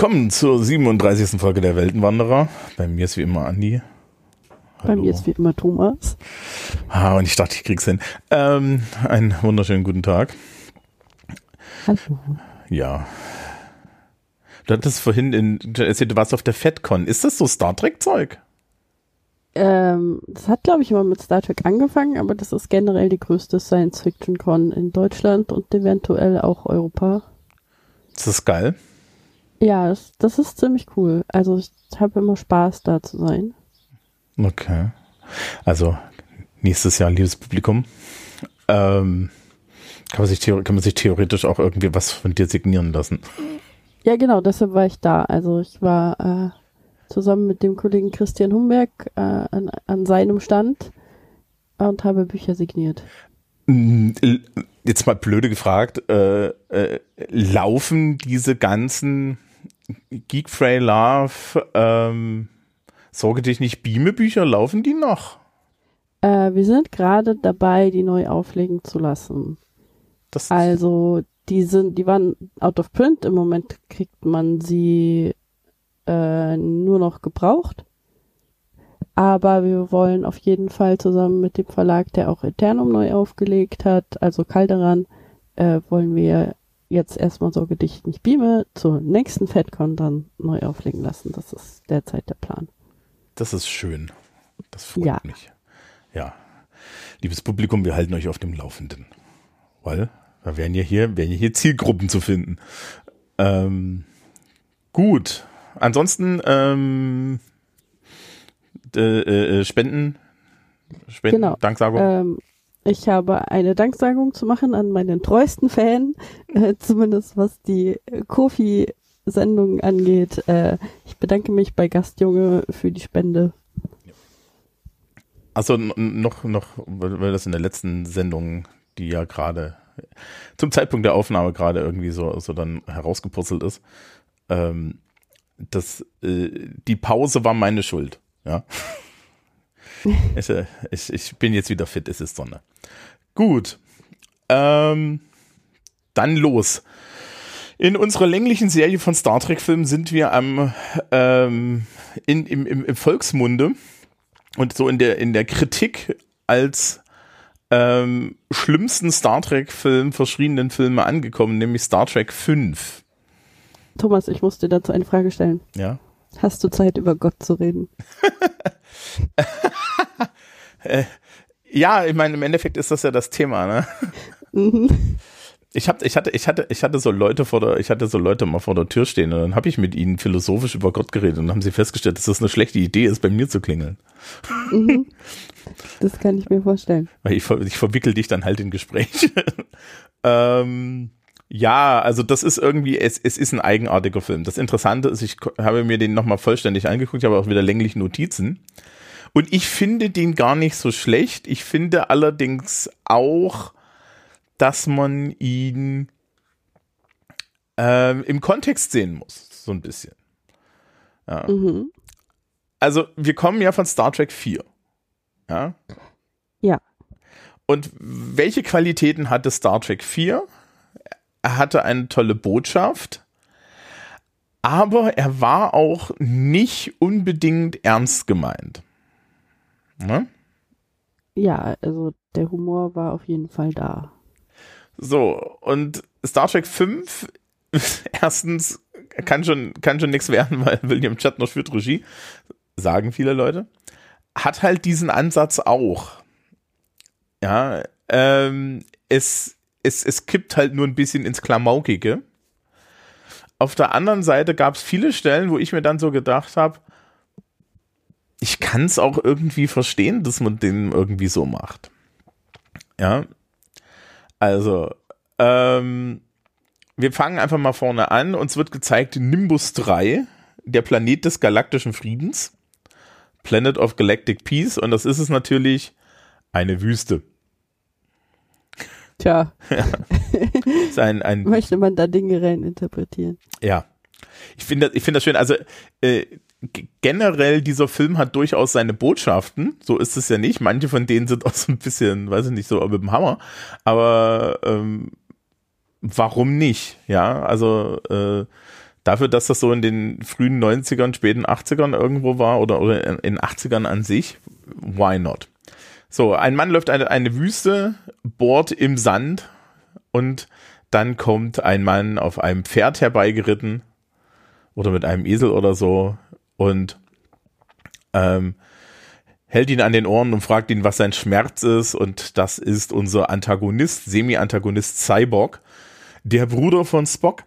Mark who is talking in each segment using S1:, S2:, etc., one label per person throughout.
S1: Willkommen zur 37. Folge der Weltenwanderer. Bei mir ist wie immer Andi.
S2: Bei mir ist wie immer Thomas.
S1: Ah, und ich dachte, ich krieg's hin. Ähm, einen wunderschönen guten Tag.
S2: Hallo.
S1: Ja. Du hattest vorhin in, du erzählt, du warst auf der FedCon. Ist das so Star Trek-Zeug?
S2: Ähm, das hat, glaube ich, immer mit Star Trek angefangen, aber das ist generell die größte Science-Fiction-Con in Deutschland und eventuell auch Europa.
S1: Ist das geil?
S2: Ja, das, das ist ziemlich cool. Also ich habe immer Spaß, da zu sein.
S1: Okay. Also nächstes Jahr, liebes Publikum, ähm, kann, man sich kann man sich theoretisch auch irgendwie was von dir signieren lassen.
S2: Ja, genau, deshalb war ich da. Also ich war äh, zusammen mit dem Kollegen Christian Humberg äh, an, an seinem Stand und habe Bücher signiert.
S1: Mm, Jetzt mal blöde gefragt, äh, äh, laufen diese ganzen Geek Frey Love, ähm, Sorge dich nicht, Beame-Bücher, laufen die noch?
S2: Äh, wir sind gerade dabei, die neu auflegen zu lassen.
S1: Das
S2: Also die sind, die waren out of print. Im Moment kriegt man sie äh, nur noch gebraucht. Aber wir wollen auf jeden Fall zusammen mit dem Verlag, der auch Eternum neu aufgelegt hat, also Calderan, äh, wollen wir jetzt erstmal so Gedicht nicht Beame zur nächsten FedCon dann neu auflegen lassen. Das ist derzeit der Plan.
S1: Das ist schön. Das freut
S2: Ja.
S1: mich. Ja. Liebes Publikum, wir halten euch auf dem Laufenden. Weil da wären ja hier, wären ja hier Zielgruppen zu finden. Ähm, gut. Ansonsten ähm, äh, äh, Spenden, Spenden,
S2: Genau.
S1: Danksagung.
S2: Ähm, ich habe eine Danksagung zu machen an meinen treuesten Fan, äh, zumindest was die äh, Kofi-Sendung angeht. Äh, ich bedanke mich bei Gastjunge für die Spende.
S1: Also noch, noch, weil das in der letzten Sendung, die ja gerade zum Zeitpunkt der Aufnahme gerade irgendwie so, so dann herausgepurzelt ist, ähm, das, äh, die Pause war meine Schuld. Ja. ich, äh, ich, ich bin jetzt wieder fit, es ist Sonne. Gut. Ähm, dann los. In unserer länglichen Serie von Star Trek-Filmen sind wir am ähm, in, im, im, im Volksmunde und so in der in der Kritik als ähm, schlimmsten Star Trek-Film verschriebenen Filme angekommen, nämlich Star Trek 5.
S2: Thomas, ich muss dir dazu eine Frage stellen.
S1: Ja.
S2: Hast du Zeit, über Gott zu reden?
S1: Ja, ich meine, im Endeffekt ist das ja das Thema, ne?
S2: Mhm.
S1: Ich, hab, ich, hatte, ich, hatte, ich hatte so Leute vor der, ich hatte so Leute mal vor der Tür stehen und dann habe ich mit ihnen philosophisch über Gott geredet und dann haben sie festgestellt, dass das eine schlechte Idee ist, bei mir zu klingeln.
S2: Mhm. Das kann ich mir vorstellen.
S1: Weil ich, ich verwickel dich dann halt in Gespräche. ähm, ja, also das ist irgendwie, es, es ist ein eigenartiger Film. Das Interessante ist, ich habe mir den nochmal vollständig angeguckt, ich habe auch wieder längliche Notizen. Und ich finde den gar nicht so schlecht. Ich finde allerdings auch, dass man ihn ähm, im Kontext sehen muss, so ein bisschen. Ja.
S2: Mhm.
S1: Also, wir kommen ja von Star Trek 4. Ja.
S2: Ja.
S1: Und welche Qualitäten hatte Star Trek 4? Er hatte eine tolle Botschaft, aber er war auch nicht unbedingt ernst gemeint. Ne?
S2: Ja, also der Humor war auf jeden Fall da.
S1: So, und Star Trek 5, erstens kann schon, kann schon nichts werden, weil William Shatner führt Regie, sagen viele Leute. Hat halt diesen Ansatz auch. Ja, ähm, es, es, es kippt halt nur ein bisschen ins Klamaukige. Auf der anderen Seite gab es viele Stellen, wo ich mir dann so gedacht habe, ich kann es auch irgendwie verstehen, dass man den irgendwie so macht. Ja, also, ähm, wir fangen einfach mal vorne an. Uns wird gezeigt Nimbus 3, der Planet des galaktischen Friedens. Planet of Galactic Peace. Und das ist es natürlich eine Wüste.
S2: Tja,
S1: Ist ein, ein,
S2: möchte man da Dinge rein interpretieren?
S1: ja. Ich finde ich finde das schön. Also, äh, generell dieser Film hat durchaus seine Botschaften. So ist es ja nicht. Manche von denen sind auch so ein bisschen, weiß ich nicht, so mit dem Hammer. Aber ähm, warum nicht? Ja, also äh, dafür, dass das so in den frühen 90ern, späten 80ern irgendwo war oder, oder in den 80ern an sich, why not? So, ein Mann läuft eine, eine Wüste, bohrt im Sand und dann kommt ein Mann auf einem Pferd herbeigeritten oder mit einem Esel oder so und ähm, hält ihn an den Ohren und fragt ihn, was sein Schmerz ist. Und das ist unser Antagonist, Semi-Antagonist Cyborg, der Bruder von Spock,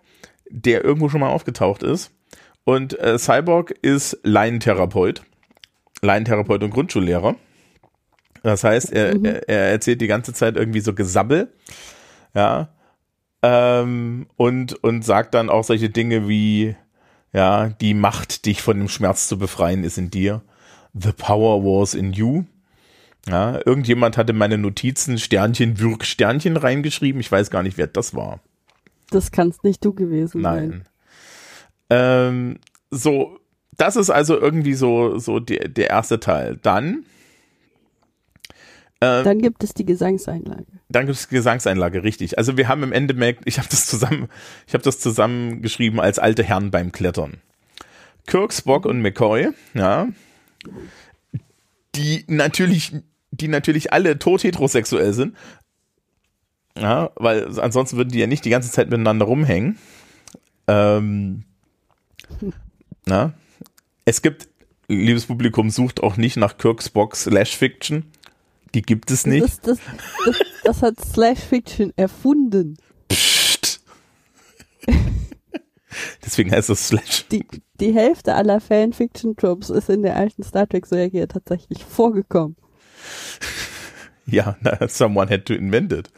S1: der irgendwo schon mal aufgetaucht ist. Und äh, Cyborg ist Laientherapeut, Laientherapeut und Grundschullehrer. Das heißt, er, mhm. er, er erzählt die ganze Zeit irgendwie so Gesabbel, ja, ähm, und, und sagt dann auch solche Dinge wie, ja, die Macht, dich von dem Schmerz zu befreien, ist in dir. The power was in you. Ja, irgendjemand hatte meine Notizen Sternchen, Würg, Sternchen reingeschrieben. Ich weiß gar nicht, wer das war.
S2: Das kannst nicht du gewesen
S1: Nein. sein. Ähm, so, das ist also irgendwie so, so der, der erste Teil. Dann
S2: ähm, dann gibt es die Gesangseinlage.
S1: Dann gibt es Gesangseinlage, richtig. Also wir haben im Endeffekt, ich habe das zusammen, ich habe das zusammengeschrieben als alte Herren beim Klettern. Kirk, Spock und McCoy, ja, die natürlich, die natürlich alle tot heterosexuell sind, ja, weil ansonsten würden die ja nicht die ganze Zeit miteinander rumhängen. Ähm, na, es gibt, liebes Publikum, sucht auch nicht nach Kirk, Spock slash Fiction die gibt es nicht.
S2: Das, das, das, das hat Slash Fiction erfunden.
S1: Psst. Deswegen heißt es Slash.
S2: Die, die Hälfte aller Fanfiction-Tropes ist in der alten Star Trek-Serie tatsächlich vorgekommen.
S1: Ja, someone had to invent it.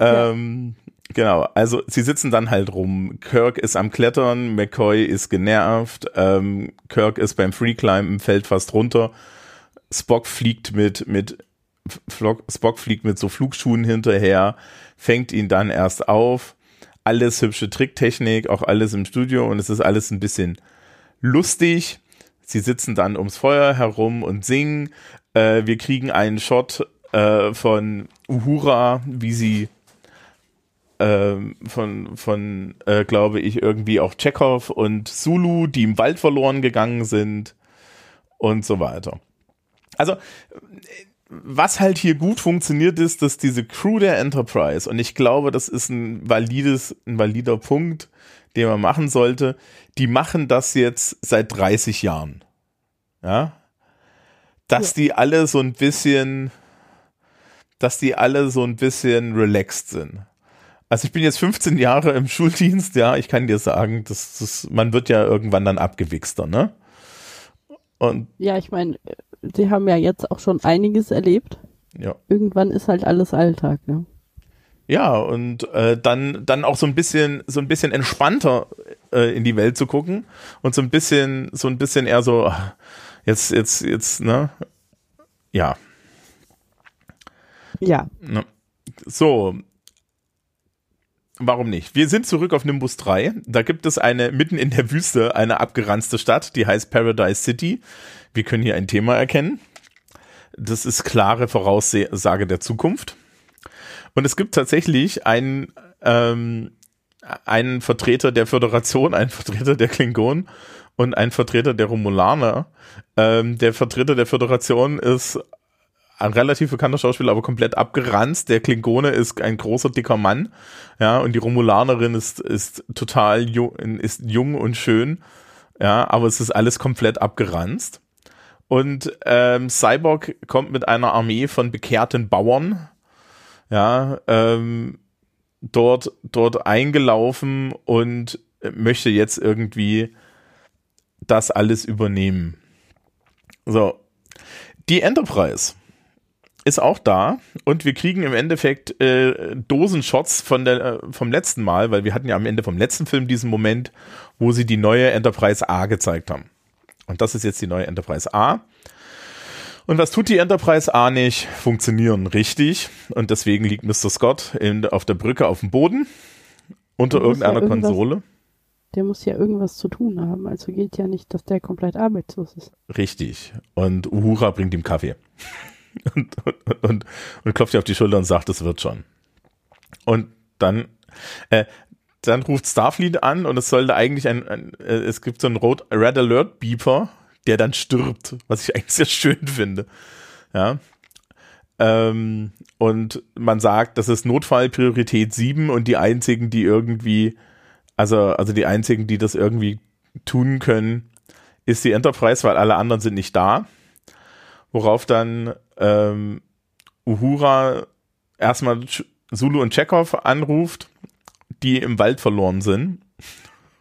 S1: Ja. Ähm, genau, also sie sitzen dann halt rum. Kirk ist am Klettern, McCoy ist genervt, ähm, Kirk ist beim Freeclimben, fällt fast runter. Spock fliegt mit, mit Spock fliegt mit so Flugschuhen hinterher, fängt ihn dann erst auf. Alles hübsche Tricktechnik, auch alles im Studio und es ist alles ein bisschen lustig. Sie sitzen dann ums Feuer herum und singen. Äh, wir kriegen einen Shot äh, von Uhura, wie sie äh, von, von äh, glaube ich, irgendwie auch Chekhov und Zulu, die im Wald verloren gegangen sind und so weiter. Also was halt hier gut funktioniert ist, dass diese Crew der Enterprise, und ich glaube, das ist ein valides, ein valider Punkt, den man machen sollte, die machen das jetzt seit 30 Jahren. Ja. Dass ja. die alle so ein bisschen, dass die alle so ein bisschen relaxed sind. Also ich bin jetzt 15 Jahre im Schuldienst, ja, ich kann dir sagen, das, das, man wird ja irgendwann dann abgewichster, ne?
S2: Und ja, ich meine, sie haben ja jetzt auch schon einiges erlebt.
S1: Ja.
S2: Irgendwann ist halt alles Alltag, ne?
S1: Ja, und äh, dann, dann auch so ein bisschen, so ein bisschen entspannter äh, in die Welt zu gucken und so ein bisschen, so ein bisschen eher so, jetzt, jetzt, jetzt, ne? Ja.
S2: Ja.
S1: Ne? So, Warum nicht? Wir sind zurück auf Nimbus 3. Da gibt es eine, mitten in der Wüste, eine abgeranzte Stadt, die heißt Paradise City. Wir können hier ein Thema erkennen. Das ist klare Voraussage der Zukunft. Und es gibt tatsächlich einen, ähm, einen Vertreter der Föderation, einen Vertreter der Klingonen und einen Vertreter der Romulaner. Ähm, der Vertreter der Föderation ist ein relativ bekannter Schauspieler, aber komplett abgeranzt. Der Klingone ist ein großer, dicker Mann. Ja, und die Romulanerin ist, ist total jung, ist jung und schön. Ja, aber es ist alles komplett abgeranzt. Und ähm, Cyborg kommt mit einer Armee von bekehrten Bauern, ja, ähm, dort, dort eingelaufen und möchte jetzt irgendwie das alles übernehmen. So. Die Enterprise ist auch da und wir kriegen im Endeffekt äh, Dosenshots von der, äh, vom letzten Mal, weil wir hatten ja am Ende vom letzten Film diesen Moment, wo sie die neue Enterprise A gezeigt haben. Und das ist jetzt die neue Enterprise A. Und was tut die Enterprise A nicht? Funktionieren richtig. Und deswegen liegt Mr. Scott in, auf der Brücke auf dem Boden unter irgendeiner ja Konsole.
S2: Der muss ja irgendwas zu tun haben. Also geht ja nicht, dass der komplett arbeitslos ist.
S1: Richtig. Und Uhura bringt ihm Kaffee und, und, und, und klopft ihr auf die Schulter und sagt, es wird schon. Und dann, äh, dann ruft Starfleet an und es sollte eigentlich ein, ein äh, es gibt so einen Rot, Red Alert Beeper, der dann stirbt, was ich eigentlich sehr schön finde. Ja. Ähm, und man sagt, das ist Notfallpriorität 7 und die einzigen, die irgendwie, also, also die einzigen, die das irgendwie tun können, ist die Enterprise, weil alle anderen sind nicht da. Worauf dann ähm, Uhura erstmal Zulu und Chekhov anruft, die im Wald verloren sind.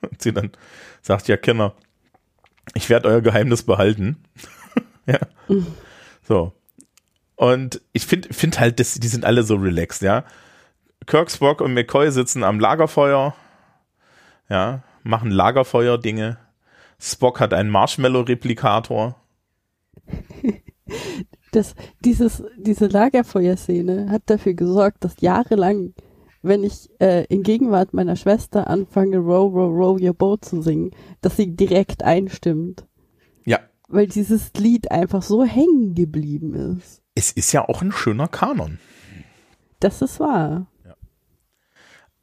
S1: Und sie dann sagt, ja, Kinder, ich werde euer Geheimnis behalten. ja. Mhm. So. Und ich finde find halt, dass die sind alle so relaxed, ja. Kirk, Spock und McCoy sitzen am Lagerfeuer, ja, machen Lagerfeuer-Dinge. Spock hat einen Marshmallow-Replikator.
S2: Das, dieses, diese Lagerfeuerszene hat dafür gesorgt, dass jahrelang, wenn ich äh, in Gegenwart meiner Schwester anfange, Row, Row, Row Your Boat zu singen, dass sie direkt einstimmt.
S1: Ja.
S2: Weil dieses Lied einfach so hängen geblieben ist
S1: es ist ja auch ein schöner Kanon.
S2: Das ist wahr.
S1: Ja.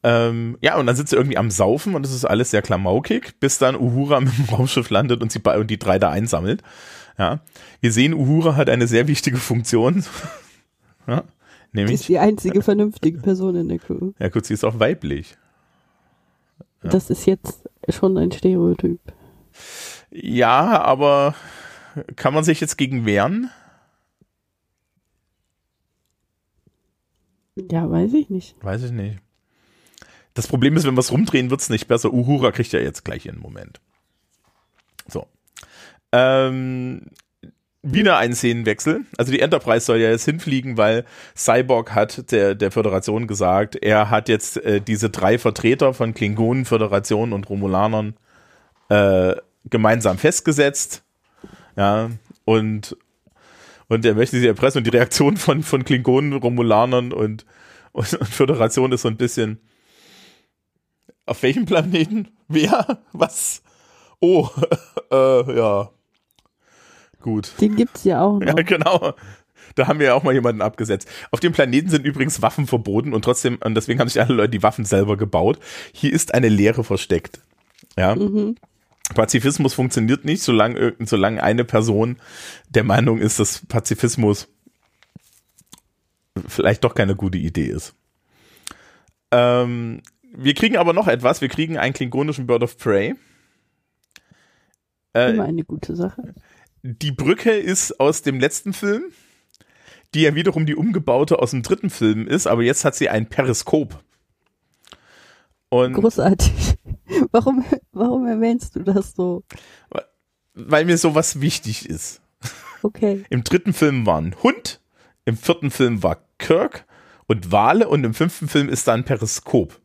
S1: Ähm, ja, und dann sind sie irgendwie am Saufen und es ist alles sehr klamaukig, bis dann Uhura mit dem Raumschiff landet und, sie und die drei da einsammelt. Ja. Wir sehen, Uhura hat eine sehr wichtige Funktion.
S2: ja, nämlich. Sie ist die einzige vernünftige Person in der Crew.
S1: Ja, gut, sie ist auch weiblich.
S2: Ja. Das ist jetzt schon ein Stereotyp.
S1: Ja, aber kann man sich jetzt gegen wehren?
S2: Ja, weiß ich nicht.
S1: Weiß ich nicht. Das Problem ist, wenn wir es rumdrehen, wird es nicht besser. Uhura kriegt ja jetzt gleich ihren Moment. So. Ähm, wieder ein Szenenwechsel. Also die Enterprise soll ja jetzt hinfliegen, weil Cyborg hat der, der Föderation gesagt, er hat jetzt äh, diese drei Vertreter von Klingonen, Föderation und Romulanern äh, gemeinsam festgesetzt. Ja, und und er möchte sie erpressen und die Reaktion von, von Klingonen, Romulanern und, und, und Föderation ist so ein bisschen auf welchem Planeten? Wer? Was? Oh, äh, ja. Gut.
S2: Den gibt's ja auch noch.
S1: Ja, genau. Da haben wir ja auch mal jemanden abgesetzt. Auf dem Planeten sind übrigens Waffen verboten und trotzdem, und deswegen haben sich alle Leute die Waffen selber gebaut. Hier ist eine Leere versteckt. Ja. Mhm. Pazifismus funktioniert nicht, solange, solange eine Person der Meinung ist, dass Pazifismus vielleicht doch keine gute Idee ist. Ähm, wir kriegen aber noch etwas. Wir kriegen einen klingonischen Bird of Prey.
S2: Äh, Immer eine gute Sache.
S1: Die Brücke ist aus dem letzten Film, die ja wiederum die umgebaute aus dem dritten Film ist, aber jetzt hat sie ein Periskop.
S2: Und Großartig. Warum, warum erwähnst du das so?
S1: Weil mir sowas wichtig ist.
S2: Okay.
S1: Im dritten Film war ein Hund, im vierten Film war Kirk und Wale und im fünften Film ist da ein Periskop.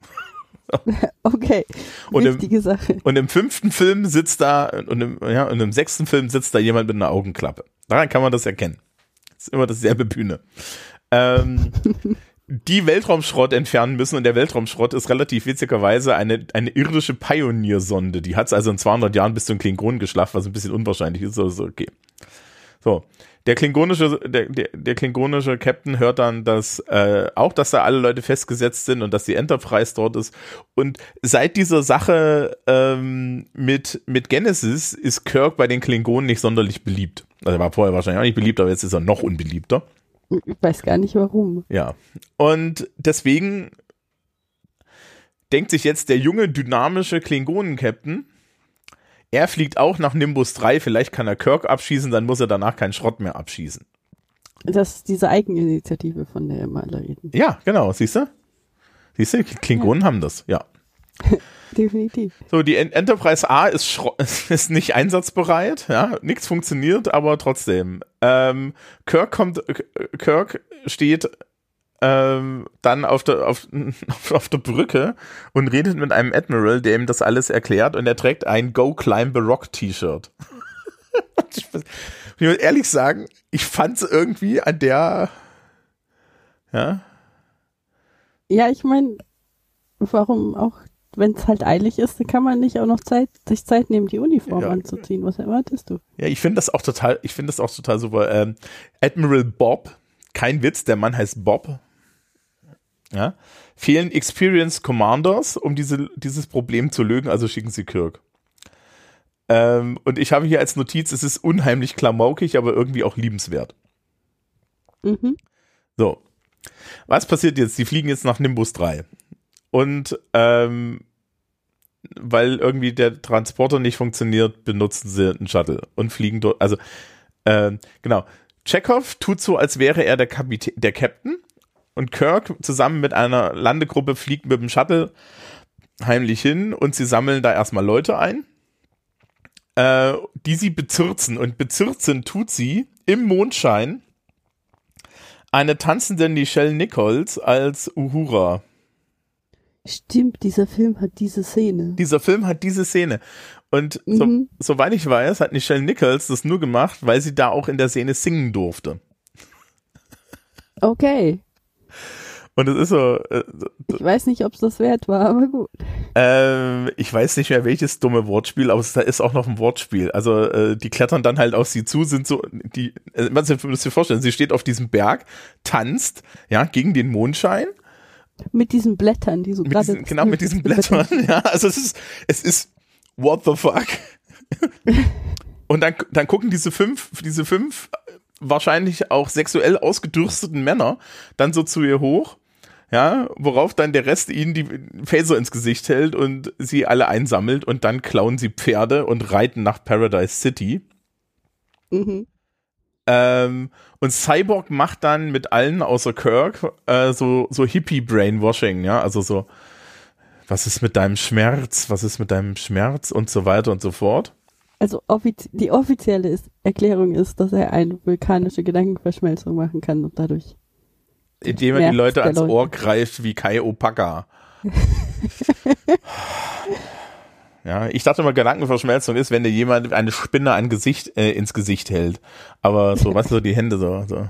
S2: Okay, und wichtige
S1: im,
S2: Sache.
S1: Und im fünften Film sitzt da, und im, ja, und im sechsten Film sitzt da jemand mit einer Augenklappe. Daran kann man das erkennen. Das ist immer dasselbe Bühne. Ähm, die Weltraumschrott entfernen müssen und der Weltraumschrott ist relativ witzigerweise eine, eine irdische Pioneer-Sonde. Die hat es also in 200 Jahren bis zu den Klingonen geschlafen, was ein bisschen unwahrscheinlich ist, also okay. So. Der klingonische, der, der, der klingonische Captain hört dann, dass äh, auch, dass da alle Leute festgesetzt sind und dass die Enterprise dort ist. Und seit dieser Sache ähm, mit, mit Genesis ist Kirk bei den Klingonen nicht sonderlich beliebt. Also er war vorher wahrscheinlich auch nicht beliebt, aber jetzt ist er noch unbeliebter.
S2: Ich weiß gar nicht warum.
S1: Ja. Und deswegen denkt sich jetzt der junge, dynamische Klingonen-Captain, er fliegt auch nach Nimbus 3, vielleicht kann er Kirk abschießen, dann muss er danach keinen Schrott mehr abschießen.
S2: Das ist diese Eigeninitiative, von der immer alle reden.
S1: Ja, genau, siehst du? Siehst du, Klingonen ja. haben das, ja.
S2: Definitiv.
S1: So, die Enterprise A ist, ist nicht einsatzbereit, ja, nichts funktioniert, aber trotzdem. Ähm, Kirk kommt, Kirk steht ähm, dann auf der, auf, auf der Brücke und redet mit einem Admiral, der ihm das alles erklärt und er trägt ein Go Climb the Rock T-Shirt. ich, muss ehrlich sagen, ich fand es irgendwie an der, ja.
S2: Ja, ich meine, warum auch wenn es halt eilig ist, dann kann man nicht auch noch Zeit, sich Zeit nehmen, die Uniform ja. anzuziehen. Was erwartest du?
S1: Ja, ich finde das auch total, ich finde das auch total super. Ähm, Admiral Bob, kein Witz, der Mann heißt Bob. Ja, fehlen Experienced Commanders, um diese, dieses Problem zu lösen, also schicken sie Kirk. Ähm, und ich habe hier als Notiz, es ist unheimlich klamaukig, aber irgendwie auch liebenswert.
S2: Mhm.
S1: So. Was passiert jetzt? Die fliegen jetzt nach Nimbus 3. Und ähm, weil irgendwie der Transporter nicht funktioniert, benutzen sie einen Shuttle und fliegen dort. Also, äh, genau. Chekhov tut so, als wäre er der, Kapitän, der Captain und Kirk zusammen mit einer Landegruppe fliegt mit dem Shuttle heimlich hin und sie sammeln da erstmal Leute ein, äh, die sie bezirzen. Und bezirzen tut sie im Mondschein eine tanzende Nichelle Nichols als Uhura.
S2: Stimmt, dieser Film hat diese Szene.
S1: Dieser Film hat diese Szene. Und so,
S2: Mhm.
S1: soweit ich weiß, hat Nichelle Nichols das nur gemacht, weil sie da auch in der Szene singen durfte.
S2: Okay.
S1: Und es ist so, äh,
S2: Ich weiß nicht, ob es das wert war, aber gut.
S1: ähm, ich weiß nicht mehr welches dumme Wortspiel, aber es, da ist auch noch ein Wortspiel. Also äh, die klettern dann halt auf sie zu, sind so, die, äh, man muss sich vorstellen, sie steht auf diesem Berg, tanzt, ja, gegen den Mondschein.
S2: Mit diesen Blättern, die so
S1: Mit
S2: gerade.
S1: diesen, genau, mit diesen Blättern, ja. Also es ist, es ist, what the fuck? Und dann, dann gucken diese fünf, diese fünf wahrscheinlich auch sexuell ausgedürsteten Männer dann so zu ihr hoch, ja, worauf dann der Rest ihnen die Phaser ins Gesicht hält und sie alle einsammelt und dann klauen sie Pferde und reiten nach Paradise City.
S2: Mhm.
S1: Ähm, und Cyborg macht dann mit allen außer Kirk äh, so, so Hippie-Brainwashing, ja, also so, was ist mit deinem Schmerz, was ist mit deinem Schmerz und so weiter und so fort.
S2: Also offiz die offizielle ist, Erklärung ist, dass er eine vulkanische Gedankenverschmelzung machen kann und dadurch.
S1: Indem er die Leute ans
S2: Leute.
S1: Ohr greift wie Kai Opaka. ja, ich dachte immer, Gedankenverschmelzung ist, wenn dir jemand eine Spinne an Gesicht, äh, ins Gesicht hält. Aber so, weißt du, so die Hände so, so.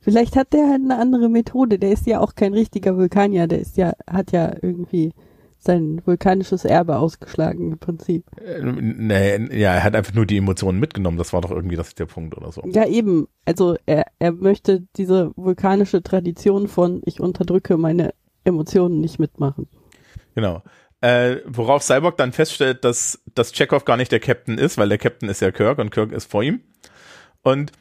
S2: Vielleicht hat der halt eine andere Methode. Der ist ja auch kein richtiger Vulkanier. Der ist ja, hat ja irgendwie sein vulkanisches Erbe ausgeschlagen im Prinzip.
S1: Äh, Nee, ja, er hat einfach nur die Emotionen mitgenommen. Das war doch irgendwie das der Punkt oder so.
S2: Ja, eben. Also er, er möchte diese vulkanische Tradition von ich unterdrücke meine Emotionen nicht mitmachen.
S1: Genau. Äh, worauf Cyborg dann feststellt, dass, dass Chekhov gar nicht der Captain ist, weil der Captain ist ja Kirk und Kirk ist vor ihm. Und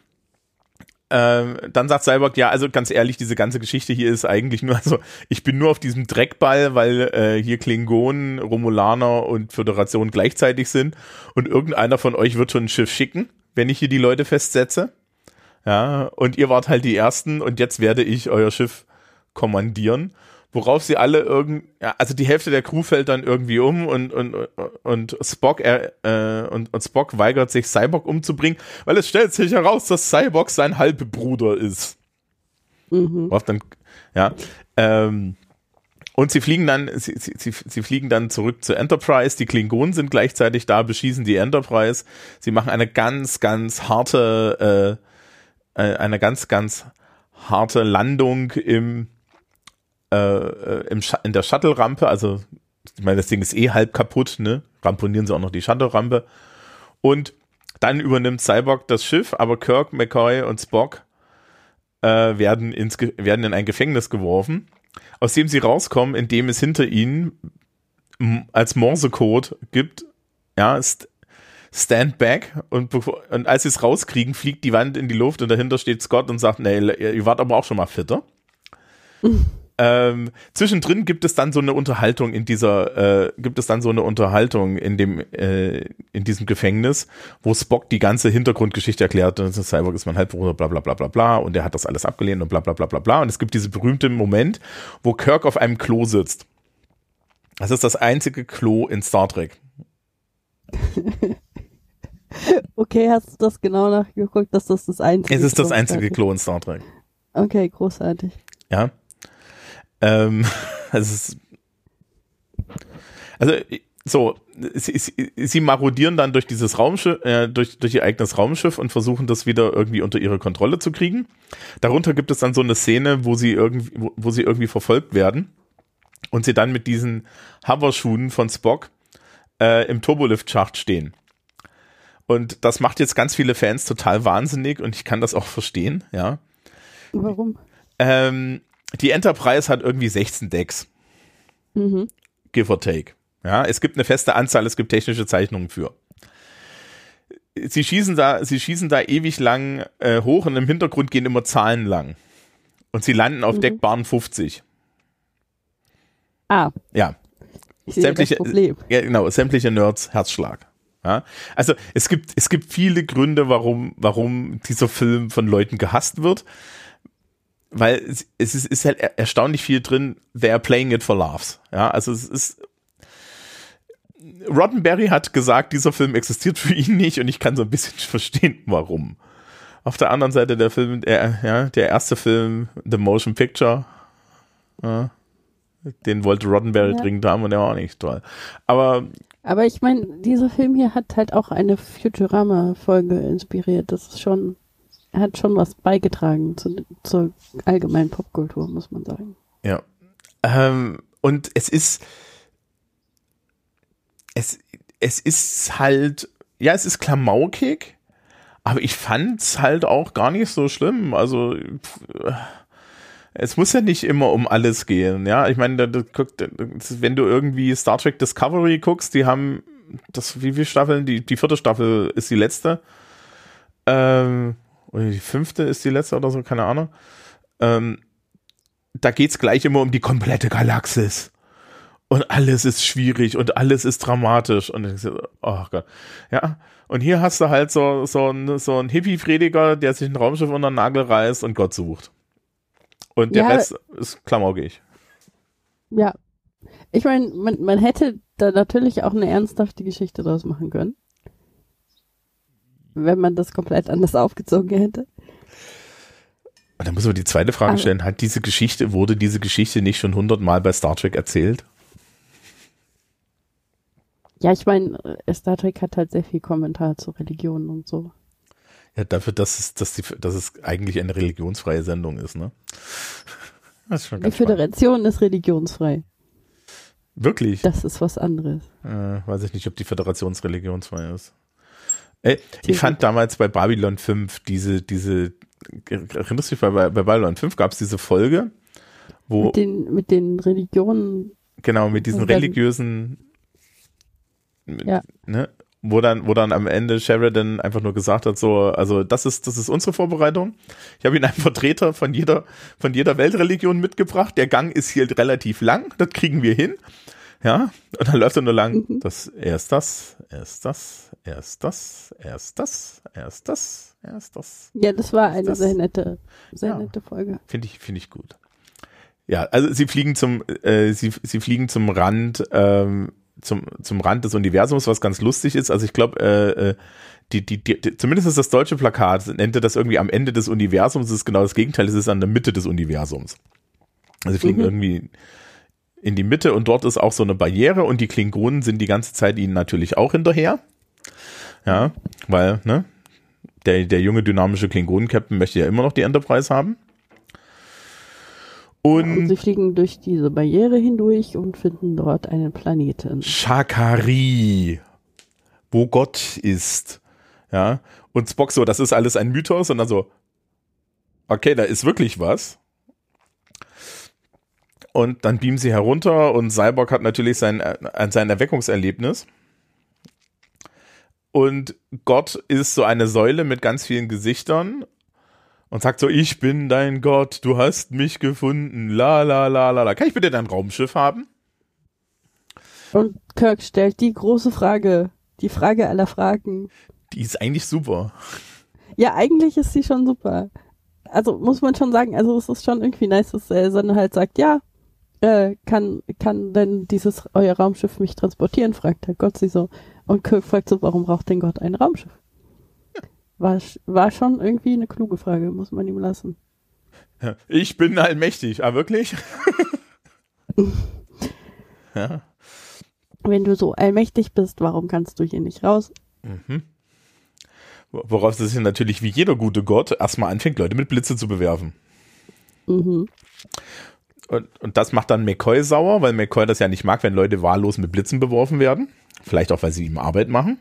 S1: ähm, dann sagt Cyborg, ja, also ganz ehrlich, diese ganze Geschichte hier ist eigentlich nur, also ich bin nur auf diesem Dreckball, weil äh, hier Klingonen, Romulaner und Föderation gleichzeitig sind und irgendeiner von euch wird schon ein Schiff schicken, wenn ich hier die Leute festsetze. Ja, und ihr wart halt die Ersten und jetzt werde ich euer Schiff kommandieren worauf sie alle irgend, ja, also die Hälfte der Crew fällt dann irgendwie um und und und Spock er, äh, und, und Spock weigert sich Cyborg umzubringen, weil es stellt sich heraus, dass Cyborg sein Halbbruder ist.
S2: Mhm.
S1: Worauf dann, ja, ähm, und sie fliegen dann, sie, sie, sie, sie fliegen dann zurück zur Enterprise. Die Klingonen sind gleichzeitig da, beschießen die Enterprise. Sie machen eine ganz, ganz harte, äh, äh, eine ganz, ganz harte Landung im äh, im Sch in der Shuttle-Rampe, also ich meine, das Ding ist eh halb kaputt, ne? Ramponieren sie auch noch die Shuttle-Rampe. Und dann übernimmt Cyborg das Schiff, aber Kirk, McCoy und Spock äh, werden, ins werden in ein Gefängnis geworfen, aus dem sie rauskommen, indem es hinter ihnen als Morsecode gibt, ja, st Stand back und, und als sie es rauskriegen, fliegt die Wand in die Luft und dahinter steht Scott und sagt, nee, ihr wart aber auch schon mal fitter. Ähm, zwischendrin gibt es dann so eine Unterhaltung in dieser, äh, gibt es dann so eine Unterhaltung in dem, äh, in diesem Gefängnis, wo Spock die ganze Hintergrundgeschichte erklärt, und Cyborg ist mein Halbbruder, bla bla bla bla bla, und er hat das alles abgelehnt und bla bla bla bla bla. Und es gibt diesen berühmten Moment, wo Kirk auf einem Klo sitzt. Das ist das einzige Klo in Star Trek.
S2: Okay, hast du das genau nachgeguckt, dass das das einzige
S1: Es ist das einzige Klo in Star Trek.
S2: Okay, großartig.
S1: Ja. Ähm, es ist, also, so, sie, sie, sie marodieren dann durch dieses Raumschiff, äh, durch, durch ihr eigenes Raumschiff und versuchen das wieder irgendwie unter ihre Kontrolle zu kriegen. Darunter gibt es dann so eine Szene, wo sie irgendwie, wo, wo sie irgendwie verfolgt werden und sie dann mit diesen Hoverschuhen von Spock äh, im Turbolift-Schacht stehen. Und das macht jetzt ganz viele Fans total wahnsinnig und ich kann das auch verstehen, ja.
S2: Warum?
S1: Ähm, die Enterprise hat irgendwie 16 Decks.
S2: Mhm.
S1: Give or take. Ja, es gibt eine feste Anzahl, es gibt technische Zeichnungen für. Sie schießen da, sie schießen da ewig lang äh, hoch und im Hintergrund gehen immer Zahlen lang. Und sie landen auf
S2: Mhm.
S1: Deckbahn 50.
S2: Ah,
S1: Ja,
S2: ich sehe
S1: Sämtliche-
S2: das Problem.
S1: ja, genau, sämtliche Nerds Herzschlag. Ja, also es gibt, es gibt viele Gründe, warum, warum dieser Film von Leuten gehasst wird. Weil es, es ist, ist halt er- erstaunlich viel drin, they're playing it for laughs. Ja, also es ist, Roddenberry hat gesagt, dieser Film existiert für ihn nicht und ich kann so ein bisschen verstehen, warum. Auf der anderen Seite der Film, der, ja, der erste Film, The Motion Picture, ja, den wollte Roddenberry
S2: Ja.
S1: dringend haben und der war auch nicht toll. Aber
S2: Aber ich meine, dieser Film hier hat halt auch eine Futurama-Folge inspiriert. Das ist schon, hat schon was beigetragen zu, zur allgemeinen Popkultur, muss man sagen.
S1: Ja. Ähm, und es ist, es, es ist halt, ja, es ist klamaukig, aber ich fand's halt auch gar nicht so schlimm. Also, pff, es muss ja nicht immer um alles gehen, ja. Ich meine, da- da- wenn du irgendwie Star Trek Discovery guckst, die haben, das, wie viele Staffeln? Die, die vierte Staffel ist die letzte. Ähm, oder die fünfte ist die letzte oder so, keine Ahnung. Ähm, da geht's gleich immer um die komplette Galaxis. Und alles ist schwierig und alles ist dramatisch. Und ich so, oh Gott. Ja. Und hier hast du halt so, so ein, so ein Hippie-Prediger, der sich ein Raumschiff unter den Nagel reißt und Gott sucht. Und der
S2: Ja.
S1: Rest ist klamaukig.
S2: Ja. Ich meine, man, man hätte da natürlich auch eine ernsthafte Geschichte draus machen können. Wenn man das komplett anders aufgezogen hätte.
S1: Und dann muss man die zweite Frage
S2: Aber-
S1: stellen, hat diese Geschichte, wurde diese Geschichte nicht schon hundertmal bei Star Trek erzählt?
S2: Ja, ich meine, äh, Star Trek hat halt sehr viel Kommentar zu Religionen und so.
S1: Ja, dafür, dass es, dass, die, dass es eigentlich eine religionsfreie Sendung ist, ne? Das ist schon
S2: Die
S1: ganz spannend.
S2: Föderation ist religionsfrei.
S1: Wirklich?
S2: Das ist was anderes.
S1: Äh, weiß ich nicht, ob die Föderationsreligionsfrei ist. Ich fand damals bei Babylon 5 diese, diese, erinnerst du dich, bei, bei Babylon 5 gab es diese Folge, wo,
S2: Mit den, mit den Religionen,
S1: genau, mit diesen religiösen, mit,
S2: Ja.
S1: ne, wo dann, wo dann am Ende Sheridan einfach nur gesagt hat, so, also das ist, das ist unsere Vorbereitung. Ich habe Ihnen einen Vertreter von jeder, von jeder Weltreligion mitgebracht. Der Gang ist hier relativ lang, das kriegen wir hin. Ja, und dann läuft er nur lang.
S2: Mhm.
S1: Das, erst das, erst das, erst das, erst das, erst das, erst das.
S2: ja, das war eine
S1: Das-
S2: sehr nette, sehr
S1: Ja.
S2: nette Folge.
S1: Finde ich, finde ich gut. Ja, also sie fliegen zum, äh, sie, sie fliegen zum Rand, ähm, zum, zum Rand des Universums, was ganz lustig ist. Also ich glaube, äh, äh, die, die, die, die, zumindest ist das deutsche Plakat, nennt er das irgendwie am Ende des Universums, das ist genau das Gegenteil, es ist an der Mitte des Universums. Also sie fliegen
S2: Mhm.
S1: irgendwie in die Mitte und dort ist auch so eine Barriere und die Klingonen sind die ganze Zeit ihnen natürlich auch hinterher. Ja, weil, ne, der, der junge dynamische Klingonen-Captain möchte ja immer noch die Enterprise haben.
S2: Und
S1: Und
S2: sie fliegen durch diese Barriere hindurch und finden dort einen Planeten.
S1: Shakari, wo Gott ist. Ja, und Spock so, das ist alles ein Mythos und dann so, okay, da ist wirklich was. Und dann beamen sie herunter und Cyborg hat natürlich sein, äh, sein Erweckungserlebnis. Und Gott ist so eine Säule mit ganz vielen Gesichtern und sagt so, ich bin dein Gott, du hast mich gefunden, la la la la la. Kann ich bitte dein Raumschiff haben?
S2: Und Kirk stellt die große Frage, die Frage aller Fragen.
S1: Die ist eigentlich super.
S2: Ja, eigentlich ist sie schon super. Also muss man schon sagen, also es ist schon irgendwie nice, dass er dann halt sagt, ja, äh, kann, kann denn dieses euer Raumschiff mich transportieren, fragt Herr Gott sie so. Und Kirk fragt so, warum braucht denn Gott ein Raumschiff? War, war schon irgendwie eine kluge Frage, muss man ihm lassen.
S1: Ja, Ich bin allmächtig. Ah, wirklich? ja.
S2: Wenn du so allmächtig bist, warum kannst du hier nicht raus?
S1: Mhm. Worauf es sich natürlich wie jeder gute Gott erstmal anfängt, Leute mit Blitze zu bewerfen.
S2: Mhm.
S1: Und, und das macht dann McCoy sauer, weil McCoy das ja nicht mag, wenn Leute wahllos mit Blitzen beworfen werden. Vielleicht auch, weil sie ihm Arbeit machen.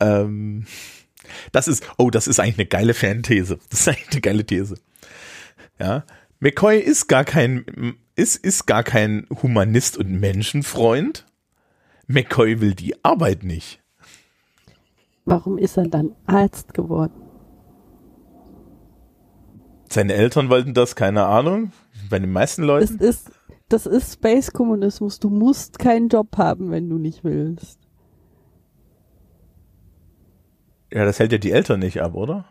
S1: Ähm, das ist, oh, das ist eigentlich eine geile Fanthese. Das ist eigentlich eine geile These. Ja, McCoy ist gar kein, ist, ist gar kein Humanist und Menschenfreund. McCoy will die Arbeit nicht.
S2: Warum ist er dann Arzt geworden?
S1: Seine Eltern wollten das, keine Ahnung. Bei den meisten
S2: Das
S1: Leuten.
S2: ist, das ist Space-Kommunismus. Du musst keinen Job haben, wenn du nicht willst.
S1: Ja, das hält ja die Eltern nicht ab, oder?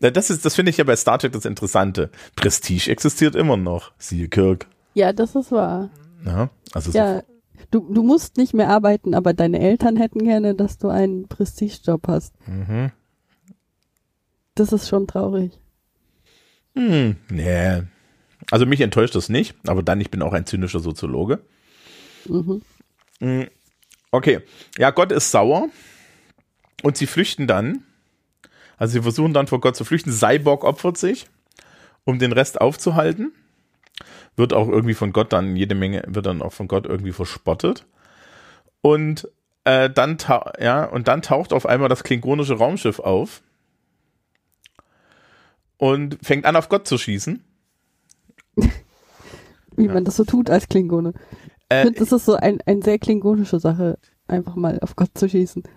S1: Na, Das ist, das finde ich ja bei Star Trek das Interessante. Prestige existiert immer noch. Siehe Kirk.
S2: Ja, das ist wahr.
S1: Ja, also so,
S2: Ja, du, du musst nicht mehr arbeiten, aber deine Eltern hätten gerne, dass du einen Prestigejob hast.
S1: mhm.
S2: Das ist schon traurig.
S1: hm, nee. Also mich enttäuscht das nicht, aber dann, ich bin auch ein zynischer Soziologe.
S2: Mhm.
S1: Hm, Okay, ja, Gott ist sauer und sie flüchten dann. Also sie versuchen dann vor Gott zu flüchten. Cyborg opfert sich, um den Rest aufzuhalten. Wird auch irgendwie von Gott dann jede Menge, wird dann auch von Gott irgendwie verspottet. Und äh, dann, ja, und dann taucht auf einmal das klingonische Raumschiff auf und fängt an, auf Gott zu schießen.
S2: Wie man das so tut als Klingone. Ich
S1: Äh,
S2: finde, das ist so ein, ein sehr klingonische Sache, einfach mal auf Gott zu schießen.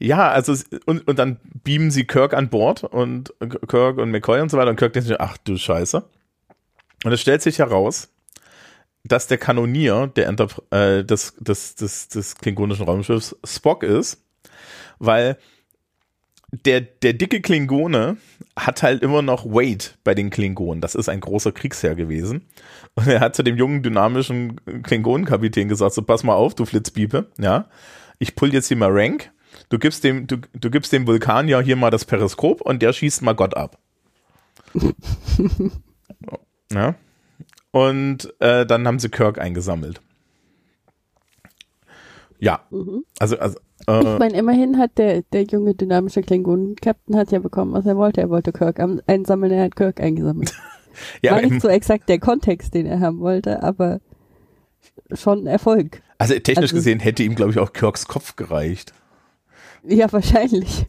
S1: Ja, also es- und, und dann beamen sie Kirk an Bord und Kirk und McCoy und so weiter und Kirk denkt sich, ach du Scheiße. Und es stellt sich heraus, dass der Kanonier der Enterp äh, des, des, des, des klingonischen Raumschiffs Spock ist, weil der, der dicke Klingone hat halt immer noch Weight bei den Klingonen. Das ist ein großer Kriegsherr gewesen. Und er hat zu dem jungen, dynamischen Klingonenkapitän gesagt, so pass mal auf, du Flitzpiepe, ja. Ich pull jetzt hier mal Rank. Du gibst dem, du, du gibst dem Vulkan ja hier mal das Periskop und der schießt mal Gott ab. ja. Und äh, dann haben sie Kirk eingesammelt. Ja,
S2: Mhm.
S1: also, also
S2: Ich
S1: äh,
S2: meine, immerhin hat der, der junge dynamische Klingonen-Captain hat ja bekommen, was er wollte. Er wollte Kirk am- einsammeln, er hat Kirk eingesammelt.
S1: ja,
S2: War nicht so exakt der Kontext, den er haben wollte, aber schon Erfolg.
S1: also technisch
S2: also-
S1: gesehen hätte ihm, glaube ich, auch Kirks Kopf gereicht.
S2: Ja, wahrscheinlich.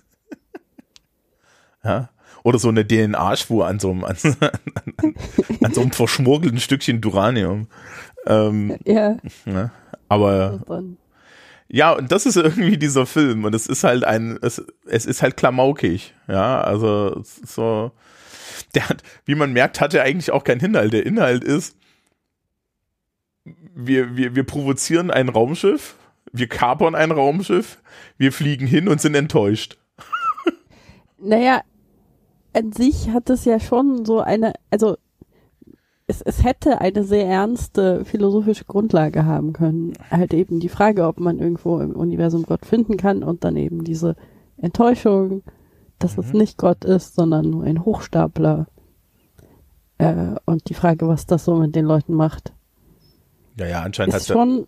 S1: Ja? Oder so eine DNA-Spur an so einem, an, an, an so einem verschmurgelten Stückchen Duranium. Ähm,
S2: Ja,
S1: ne? Aber
S2: dann.
S1: Ja, und das ist irgendwie dieser Film und es ist halt ein, es, es ist halt klamaukig, ja, also so, der hat, wie man merkt, hat er eigentlich auch keinen Inhalt. Der Inhalt ist, wir, wir, wir provozieren ein Raumschiff, wir kapern ein Raumschiff, wir fliegen hin und sind enttäuscht.
S2: Naja, an sich hat es ja schon so eine, also es, es hätte eine sehr ernste philosophische Grundlage haben können. Halt eben die Frage, ob man irgendwo im Universum Gott finden kann und dann eben diese Enttäuschung, dass es
S1: Mhm.
S2: nicht Gott ist, sondern nur ein Hochstapler. Äh, und die Frage, was das so mit den Leuten macht.
S1: Ja, ja, anscheinend hat
S2: Ist
S1: er,
S2: schon,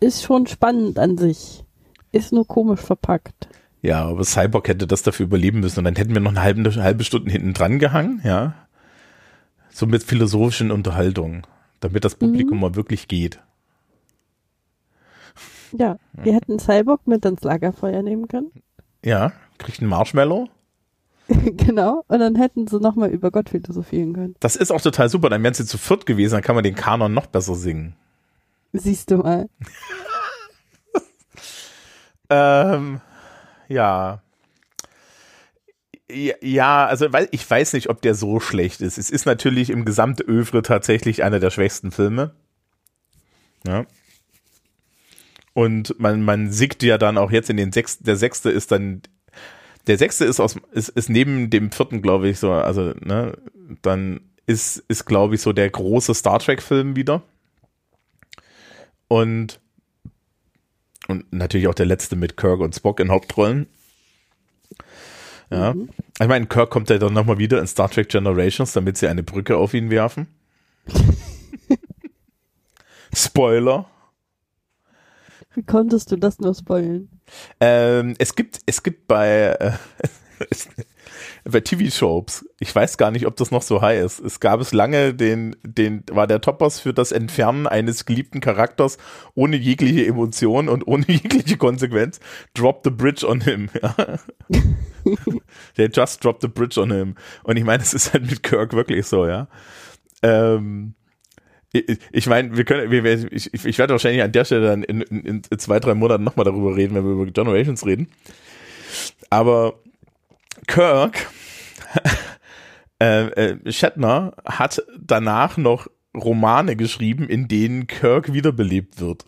S2: ist schon spannend an sich. Ist nur komisch verpackt.
S1: ja, aber Cyborg hätte das dafür überleben müssen und dann hätten wir noch eine halbe, eine halbe Stunde hinten dran gehangen, ja. So mit philosophischen Unterhaltungen, damit das Publikum
S2: Mhm.
S1: mal wirklich geht.
S2: Ja, wir hätten Cyborg mit ins Lagerfeuer nehmen können.
S1: Ja, kriegt einen Marshmallow.
S2: genau. Und dann hätten sie nochmal über Gott philosophieren können.
S1: Das ist auch total super. Dann wären sie zu viert gewesen, dann kann man den Kanon noch besser singen.
S2: Siehst du mal.
S1: Ähm, ja. Ja, also weil ich weiß nicht, ob der so schlecht ist. Es ist natürlich im Gesamtövre tatsächlich einer der schwächsten Filme. Ja. Und man, man sieht ja dann auch jetzt in den sechsten, der sechste ist dann, der sechste ist aus, ist, ist neben dem vierten, glaube ich, so, also, ne, dann ist, ist, glaube ich, so der große Star Trek-Film wieder. Und und natürlich auch der letzte mit Kirk und Spock in Hauptrollen. Ja.
S2: Mhm.
S1: Ich meine, Kirk kommt ja dann nochmal wieder in Star Trek Generations, damit sie eine Brücke auf ihn werfen. Spoiler.
S2: Wie konntest du das nur spoilen?
S1: Ähm, es gibt, es gibt bei, äh, bei TV-Shows, ich weiß gar nicht, ob das noch so heiß. Es gab es lange den, den, war der Toppers für das Entfernen eines geliebten Charakters ohne jegliche Emotion und ohne jegliche Konsequenz. Drop the bridge on him. Ja. der just dropped the bridge on him. Und ich meine, es ist halt mit Kirk wirklich so, ja. Ähm, ich, ich meine, wir können, wir, ich, ich werde wahrscheinlich an der Stelle dann in, in, in zwei, drei Monaten nochmal darüber reden, wenn wir über Generations reden. Aber Kirk, äh, äh, Shatner hat danach noch Romane geschrieben, in denen Kirk wiederbelebt wird.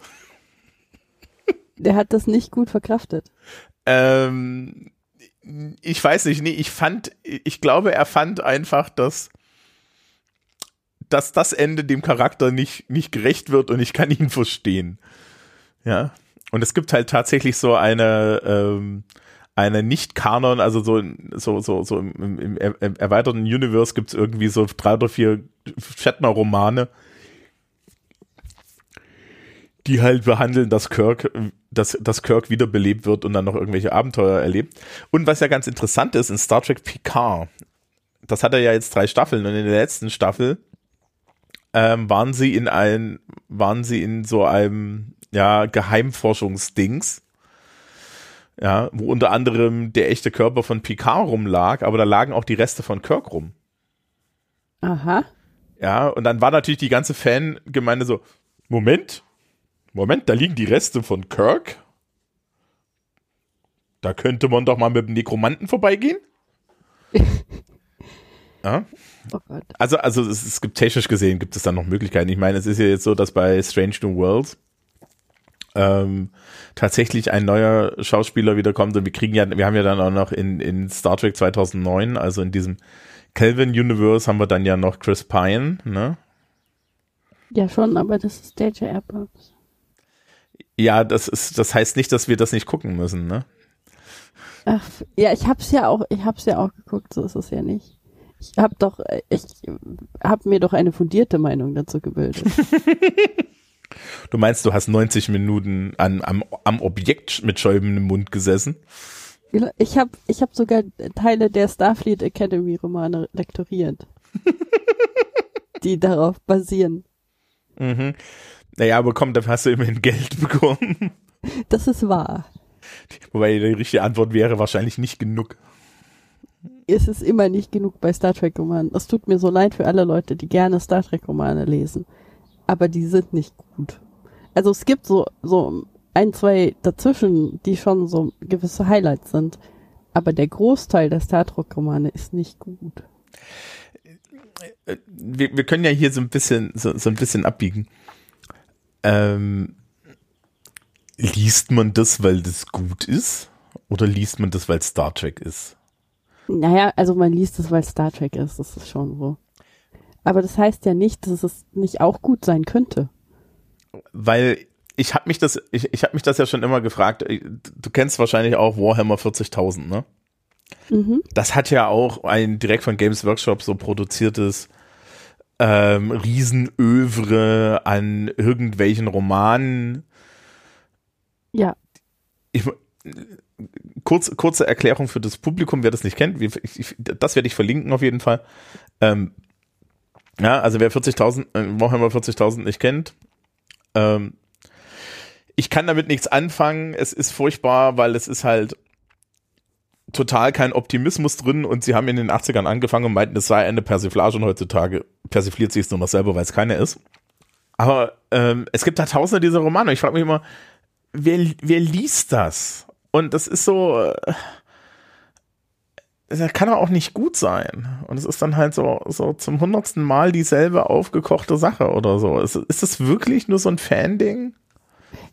S2: Der hat das nicht gut verkraftet.
S1: Ähm, ich weiß nicht, nee, ich fand, ich glaube, er fand einfach, dass, dass das Ende dem Charakter nicht, nicht gerecht wird und ich kann ihn verstehen. Ja. Und es gibt halt tatsächlich so eine, ähm, eine Nicht-Kanon, also so, so, so, so im, im, im erweiterten Universe gibt es irgendwie so drei oder vier Shatner-Romane, die halt behandeln, dass Kirk, dass, dass Kirk wiederbelebt wird und dann noch irgendwelche Abenteuer erlebt. Und was ja ganz interessant ist, in Star Trek Picard, das hat er ja jetzt drei Staffeln und in der letzten Staffel ähm, waren sie in ein, waren sie in so einem, ja, Geheimforschungsdings ja, wo unter anderem der echte Körper von Picard rumlag, aber da lagen auch die Reste von Kirk rum.
S2: Aha.
S1: Ja, und dann war natürlich die ganze Fangemeinde so, Moment, Moment, da liegen die Reste von Kirk? Da könnte man doch mal mit dem Nekromanten vorbeigehen? ja. Oh also, also es, es, gibt technisch gesehen, gibt es dann noch Möglichkeiten. Ich meine, es ist ja jetzt so, dass bei Strange New Worlds ähm, tatsächlich ein neuer Schauspieler wiederkommt und wir kriegen ja, wir haben ja dann auch noch in, in Star Trek 2009, also in diesem Kelvin Universe haben wir dann ja noch Chris Pine, ne?
S2: Ja, schon, aber das ist J.J. Abrams.
S1: Ja, das ist, das heißt nicht, dass wir das nicht gucken müssen, ne?
S2: Ach, ja, ich hab's ja auch, ich hab's ja auch geguckt, so ist es ja nicht. Ich hab doch, ich hab mir doch eine fundierte Meinung dazu gebildet.
S1: Du meinst, du hast 90 Minuten an, am, am Objekt mit schäumendem Mund gesessen?
S2: Ich habe ich hab sogar Teile der Starfleet Academy Romane lektoriert, die darauf basieren.
S1: Mhm. Naja, aber komm, dafür hast du immerhin Geld bekommen.
S2: Das ist wahr.
S1: Wobei die richtige Antwort wäre wahrscheinlich nicht genug.
S2: Es ist immer nicht genug bei Star Trek Romanen. Es tut mir so leid für alle Leute, die gerne Star Trek Romane lesen aber die sind nicht gut. Also es gibt so, so ein, zwei dazwischen, die schon so gewisse Highlights sind. Aber der Großteil der Star Trek-Romane ist nicht gut.
S1: Wir, wir können ja hier so ein bisschen, so, so ein bisschen abbiegen. Ähm, liest man das, weil das gut ist? Oder liest man das, weil Star Trek ist?
S2: Naja, also man liest es, weil Star Trek ist, das ist schon so. Aber das heißt ja nicht, dass es nicht auch gut sein könnte.
S1: Weil ich habe mich das, ich, ich habe mich das ja schon immer gefragt. Du kennst wahrscheinlich auch Warhammer 40.000, ne? Mhm. Das hat ja auch ein direkt von Games Workshop so produziertes ähm, Riesenövre an irgendwelchen Romanen.
S2: Ja.
S1: Ich, kurz, kurze Erklärung für das Publikum, wer das nicht kennt. Ich, ich, das werde ich verlinken auf jeden Fall. Ähm, ja, also wer 40.000, äh, Warhammer 40.000 nicht kennt, ähm, ich kann damit nichts anfangen. Es ist furchtbar, weil es ist halt total kein Optimismus drin und sie haben in den 80ern angefangen und meinten, es sei eine Persiflage und heutzutage persifliert sich es nur noch selber, weil es keine ist. Aber ähm, es gibt da tausende dieser Romane. Ich frage mich immer, wer, wer liest das? Und das ist so, äh, das kann auch nicht gut sein. Und es ist dann halt so, so zum hundertsten Mal dieselbe aufgekochte Sache oder so. Ist, ist das wirklich nur so ein Fan-Ding?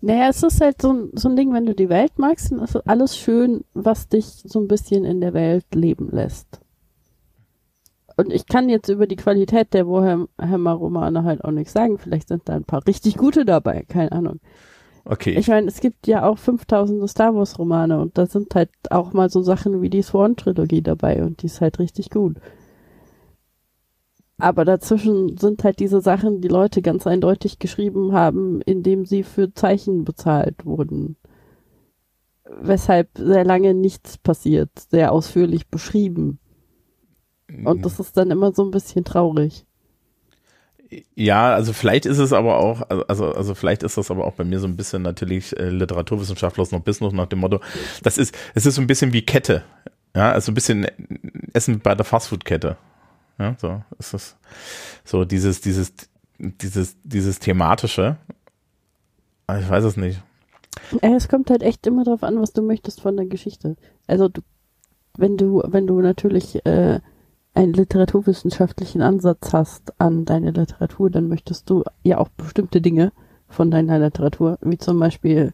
S2: Naja, es ist halt so ein, so ein Ding, wenn du die Welt magst, dann ist alles schön, was dich so ein bisschen in der Welt leben lässt. Und ich kann jetzt über die Qualität der Warhammer-Romane halt auch nichts sagen. Vielleicht sind da ein paar richtig gute dabei, keine Ahnung.
S1: Okay.
S2: Ich meine, es gibt ja auch 5000 Star Wars Romane und da sind halt auch mal so Sachen wie die Swan Trilogie dabei und die ist halt richtig gut. Aber dazwischen sind halt diese Sachen, die Leute ganz eindeutig geschrieben haben, indem sie für Zeichen bezahlt wurden. Weshalb sehr lange nichts passiert, sehr ausführlich beschrieben. Und das ist dann immer so ein bisschen traurig.
S1: Ja, also vielleicht ist es aber auch, also, also vielleicht ist das aber auch bei mir so ein bisschen natürlich äh, literaturwissenschaftlos noch Business nach dem Motto, das ist, es ist so ein bisschen wie Kette. Ja, also ein bisschen Essen bei der Fastfood-Kette. Ja, so ist es. So dieses, dieses, dieses, dieses thematische. Ich weiß es nicht.
S2: Es kommt halt echt immer darauf an, was du möchtest von der Geschichte. Also du, wenn du, wenn du natürlich äh, einen literaturwissenschaftlichen Ansatz hast an deine Literatur, dann möchtest du ja auch bestimmte Dinge von deiner Literatur, wie zum Beispiel,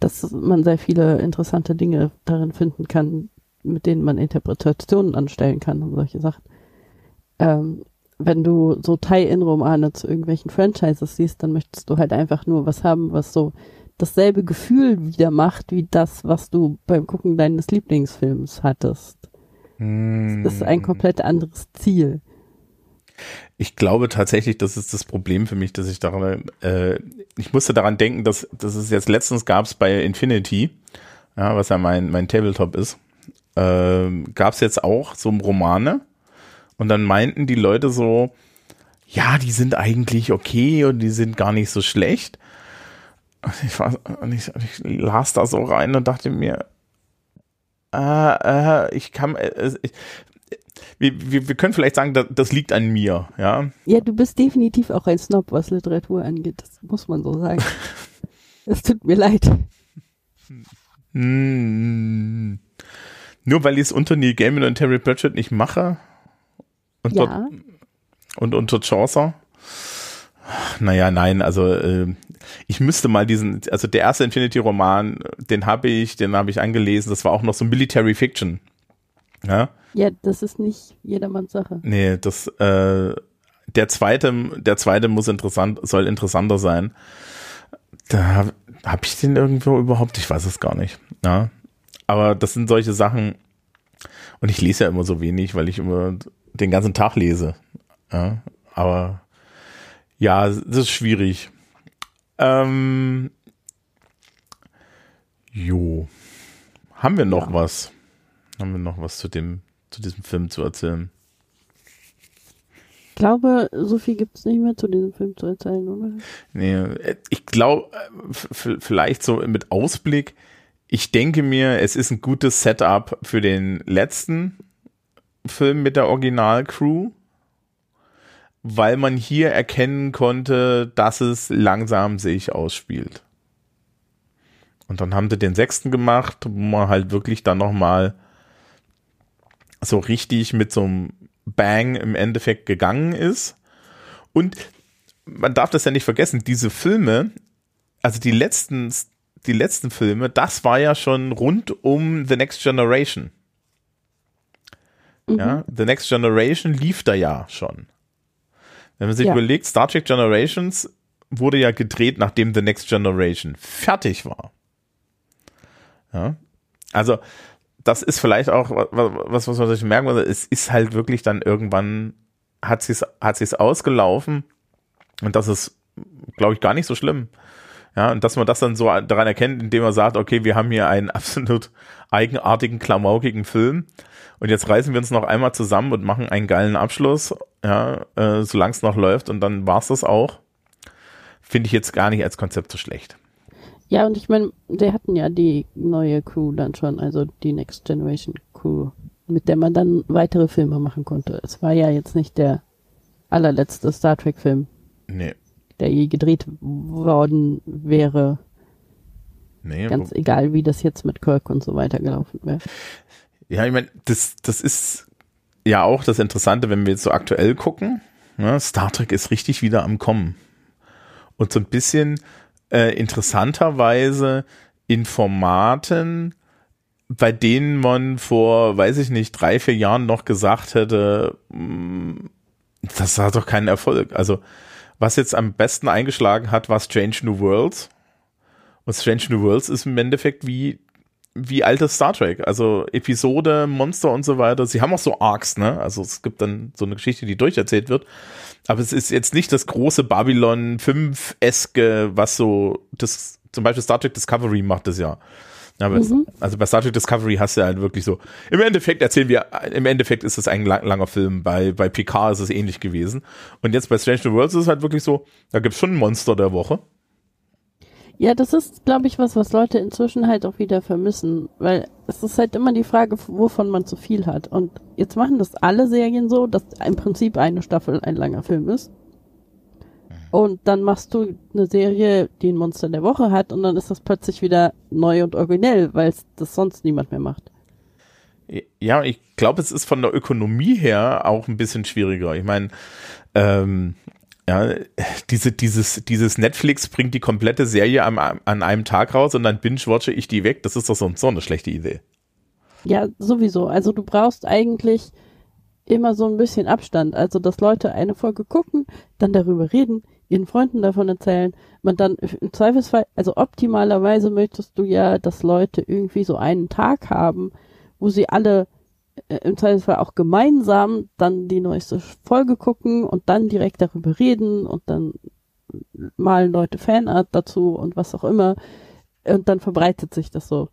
S2: dass man sehr viele interessante Dinge darin finden kann, mit denen man Interpretationen anstellen kann und solche Sachen. Ähm, wenn du so Tie-In-Romane zu irgendwelchen Franchises siehst, dann möchtest du halt einfach nur was haben, was so dasselbe Gefühl wieder macht, wie das, was du beim Gucken deines Lieblingsfilms hattest. Das ist ein
S1: Hm.
S2: komplett anderes Ziel.
S1: Ich glaube tatsächlich, das ist das Problem für mich, dass ich daran, äh, ich musste daran denken, dass, dass es jetzt letztens gab es bei Infinity, ja, was ja mein, mein Tabletop ist, ähm, gab es jetzt auch so Romane und dann meinten die Leute so, ja, die sind eigentlich okay und die sind gar nicht so schlecht. Und ich, war, und ich, und ich las da so rein und dachte mir, äh, äh, ich kann, äh, ich, wir, wir, wir können vielleicht sagen, das, das liegt an mir, ja.
S2: Ja, du bist definitiv auch ein Snob, was Literatur angeht. Das muss man so sagen. Es tut mir leid.
S1: Hm. Nur weil ich es unter Neil Gaiman und Terry Pratchett nicht mache und, dort,
S2: Ja,
S1: und unter Chaucer. Naja, nein, also äh, ich müsste mal diesen, also der erste Infinity-Roman, den habe ich, den habe ich angelesen, das war auch noch so Military Fiction. Ja,
S2: ja, das ist nicht jedermanns Sache.
S1: nee, das, äh, der zweite, der zweite muss interessant, soll interessanter sein. Da habe hab ich den irgendwo überhaupt, ich weiß es gar nicht. Ja, aber das sind solche Sachen, und ich lese ja immer so wenig, weil ich immer den ganzen Tag lese. Ja, aber ja, das ist schwierig. Ähm, jo. Haben wir noch
S2: Ja.
S1: was? Haben wir noch was zu dem, zu diesem Film zu erzählen?
S2: Ich glaube, so viel gibt es nicht mehr zu diesem Film zu erzählen, oder?
S1: Nee, äh, ich glaube, vielleicht so mit Ausblick, ich denke mir, es ist ein gutes Setup für den letzten Film mit der Originalcrew, weil man hier erkennen konnte, dass es langsam sich ausspielt. Und dann haben sie den sechsten gemacht, wo man halt wirklich dann nochmal so richtig mit so einem Bang im Endeffekt gegangen ist. Und man darf das ja nicht vergessen, diese Filme, also die letzten, die letzten Filme, das war ja schon rund um The Next Generation. Ja, The Next Generation lief da ja schon. Wenn man sich
S2: Ja.
S1: überlegt, Star Trek Generations wurde ja gedreht, nachdem The Next Generation fertig war. Ja, also das ist vielleicht auch was, was man sich merken muss. Es ist halt wirklich dann irgendwann hat sich's, hat sich's ausgelaufen und das ist, glaube ich, gar nicht so schlimm. Ja, und dass man das dann so daran erkennt, indem man sagt, okay, wir haben hier einen absolut eigenartigen, klamaukigen Film und jetzt reißen wir uns noch einmal zusammen und machen einen geilen Abschluss, ja, äh, solange es noch läuft und dann war's das auch. Finde ich jetzt gar nicht als Konzept so schlecht.
S2: Ja, und ich meine, die hatten ja die neue Crew dann schon, also die Next Generation Crew, mit der man dann weitere Filme machen konnte. Es war ja jetzt nicht der allerletzte Star Trek-Film,
S1: Nee,
S2: der je gedreht worden wäre,
S1: nee.
S2: ganz egal, wie das jetzt mit Kirk und so weiter gelaufen wäre.
S1: Ja, ich meine, das, das ist ja auch das Interessante, wenn wir jetzt so aktuell gucken. Ne? Star Trek ist richtig wieder am Kommen. Und so ein bisschen äh, interessanterweise in Formaten, bei denen man vor, weiß ich nicht, drei, vier Jahren noch gesagt hätte, mh, das hat doch keinen Erfolg. Also, was jetzt am besten eingeschlagen hat, war Strange New Worlds. Und Strange New Worlds ist im Endeffekt wie wie altes Star Trek, also Episode, Monster und so weiter. Sie haben auch so Arcs, ne? Also es gibt dann so eine Geschichte, die durcherzählt wird. Aber es ist jetzt nicht das große Babylon 5-eske, was so das, zum Beispiel Star Trek Discovery macht das ja. Ja, aber es, also bei Star Trek Discovery hast du halt wirklich so, im Endeffekt erzählen wir, im Endeffekt ist es ein lang, langer Film, bei, bei Picard ist es ähnlich gewesen. Und jetzt bei Strange New Worlds ist es halt wirklich so, da gibt's schon ein Monster der Woche.
S2: Ja, das ist, glaube ich, was, was Leute inzwischen halt auch wieder vermissen, weil es ist halt immer die Frage, wovon man zu viel hat. Und jetzt machen das alle Serien so, dass im Prinzip eine Staffel ein langer Film ist. Und dann machst du eine Serie, die ein Monster der Woche hat, und dann ist das plötzlich wieder neu und originell, weil das sonst niemand mehr macht.
S1: Ja, ich glaube, es ist von der Ökonomie her auch ein bisschen schwieriger. Ich meine, ähm, ja, diese, dieses, dieses Netflix bringt die komplette Serie am, an einem Tag raus und dann binge-watche ich die weg. Das ist doch so, so eine schlechte Idee.
S2: Ja, sowieso. Also du brauchst eigentlich immer so ein bisschen Abstand. Also, dass Leute eine Folge gucken, dann darüber reden, ihren Freunden davon erzählen, man dann im Zweifelsfall, also optimalerweise möchtest du ja, dass Leute irgendwie so einen Tag haben, wo sie alle im Zweifelsfall auch gemeinsam dann die neueste Folge gucken und dann direkt darüber reden und dann malen Leute Fanart dazu und was auch immer. Und dann verbreitet sich das so.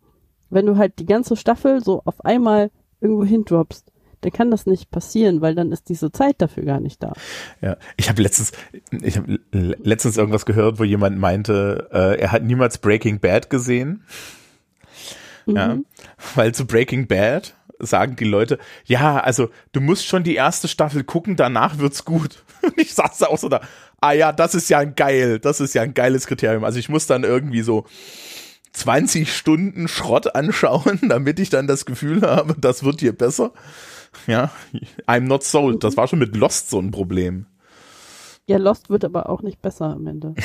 S2: Wenn du halt die ganze Staffel so auf einmal irgendwo hindroppst, dann kann das nicht passieren, weil dann ist diese Zeit dafür gar nicht da.
S1: Ja, ich habe letztens, ich habe letztens irgendwas gehört, wo jemand meinte, äh, er hat niemals Breaking Bad gesehen. Mhm. Ja, weil zu Breaking Bad sagen die Leute, ja, also du musst schon die erste Staffel gucken, danach wird's gut. ich saß da auch so da, ah ja, das ist ja ein geil, das ist ja ein geiles Kriterium. Also ich muss dann irgendwie so 20 Stunden Schrott anschauen, damit ich dann das Gefühl habe, das wird hier besser. Ja, I'm not sold. Das war schon mit Lost so ein Problem.
S2: Ja, Lost wird aber auch nicht besser am Ende.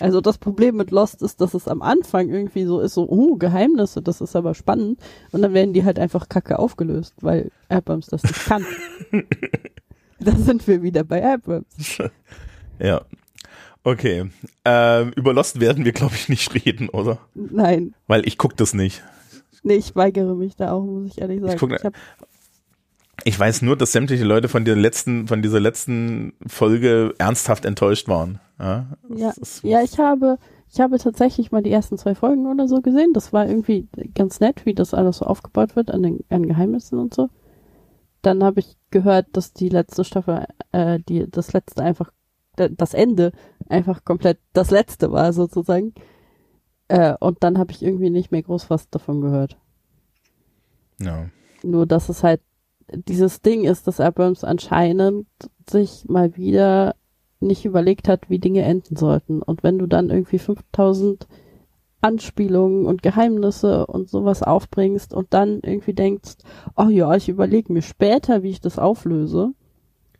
S2: Also das Problem mit Lost ist, dass es am Anfang irgendwie so ist, so, oh, Geheimnisse, das ist aber spannend. Und dann werden die halt einfach kacke aufgelöst, weil Abrams das nicht kann. da sind wir wieder bei Abrams.
S1: Ja. Okay. Ähm, über Lost werden wir, glaube ich, nicht reden, oder?
S2: Nein.
S1: Weil ich gucke das nicht.
S2: Nee, ich weigere mich da auch, muss ich ehrlich sagen. Ich, guck, ich,
S1: ich weiß nur, dass sämtliche Leute von der letzten, von dieser letzten Folge ernsthaft enttäuscht waren. Ja,
S2: ja, ja, ich habe, ich habe tatsächlich mal die ersten zwei Folgen oder so gesehen. Das war irgendwie ganz nett, wie das alles so aufgebaut wird an den an Geheimnissen und so. Dann habe ich gehört, dass die letzte Staffel, äh, die das letzte einfach, das Ende einfach komplett das letzte war sozusagen. Äh, und dann habe ich irgendwie nicht mehr groß was davon gehört.
S1: Ja.
S2: Nur, dass es halt dieses Ding ist, dass Abrams anscheinend sich mal wieder nicht überlegt hat, wie Dinge enden sollten. Und wenn du dann irgendwie 5000 Anspielungen und Geheimnisse und sowas aufbringst und dann irgendwie denkst, oh ja, ich überlege mir später, wie ich das auflöse.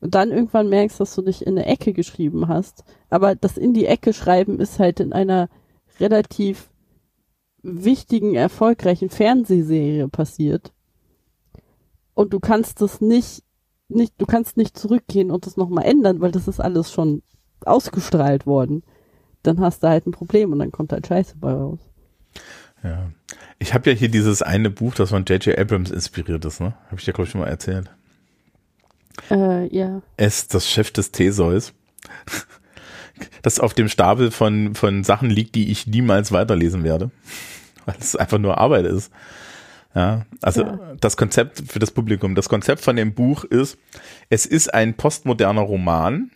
S2: Und dann irgendwann merkst, dass du dich in eine Ecke geschrieben hast. Aber das in die Ecke schreiben ist halt in einer relativ wichtigen, erfolgreichen Fernsehserie passiert und du kannst das nicht, nicht, du kannst nicht zurückgehen und das nochmal ändern, weil das ist alles schon ausgestrahlt worden. Dann hast du halt ein Problem und dann kommt halt Scheiße bei raus.
S1: Ja. Ich habe ja hier dieses eine Buch, das von J.J. Abrams inspiriert ist, ne? Habe ich dir, glaube ich, schon mal erzählt.
S2: Äh, ja.
S1: Es, das Chef des Theseus. Das auf dem Stapel von, von Sachen liegt, die ich niemals weiterlesen werde. Weil es einfach nur Arbeit ist. Ja, also ja. das Konzept für das Publikum, das Konzept von dem Buch ist, es ist ein postmoderner Roman.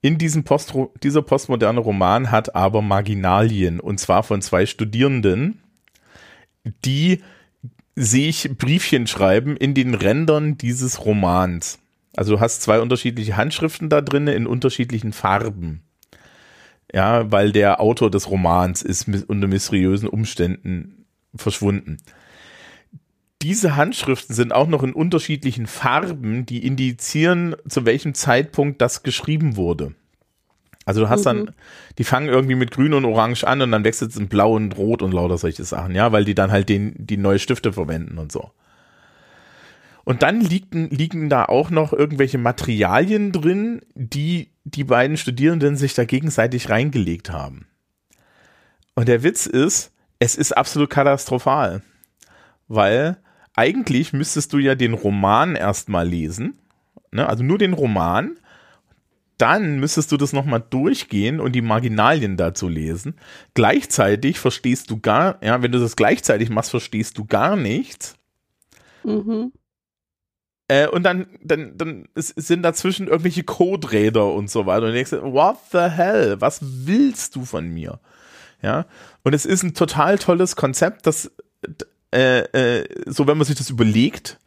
S1: In diesem Post, dieser postmoderne Roman hat aber Marginalien und zwar von zwei Studierenden, die sich Briefchen schreiben in den Rändern dieses Romans. Also du hast zwei unterschiedliche Handschriften da drin in unterschiedlichen Farben. Ja, weil der Autor des Romans ist unter mysteriösen Umständen verschwunden diese Handschriften sind auch noch in unterschiedlichen Farben, die indizieren, zu welchem Zeitpunkt das geschrieben wurde. Also du hast mhm. dann, die fangen irgendwie mit grün und orange an und dann wechselt es in blau und rot und lauter solche Sachen, ja, weil die dann halt den, die neue Stifte verwenden und so. Und dann liegen, liegen da auch noch irgendwelche Materialien drin, die die beiden Studierenden sich da gegenseitig reingelegt haben. Und der Witz ist, es ist absolut katastrophal, weil eigentlich müsstest du ja den Roman erstmal lesen, ne? also nur den Roman. Dann müsstest du das nochmal durchgehen und die Marginalien dazu lesen. Gleichzeitig verstehst du gar, ja, wenn du das gleichzeitig machst, verstehst du gar nichts. Mhm. Äh, und dann, dann, dann sind dazwischen irgendwelche Code-Räder und so weiter. Und du denkst, what the hell? Was willst du von mir? Ja. Und es ist ein total tolles Konzept, das, äh, äh, so wenn man sich das überlegt,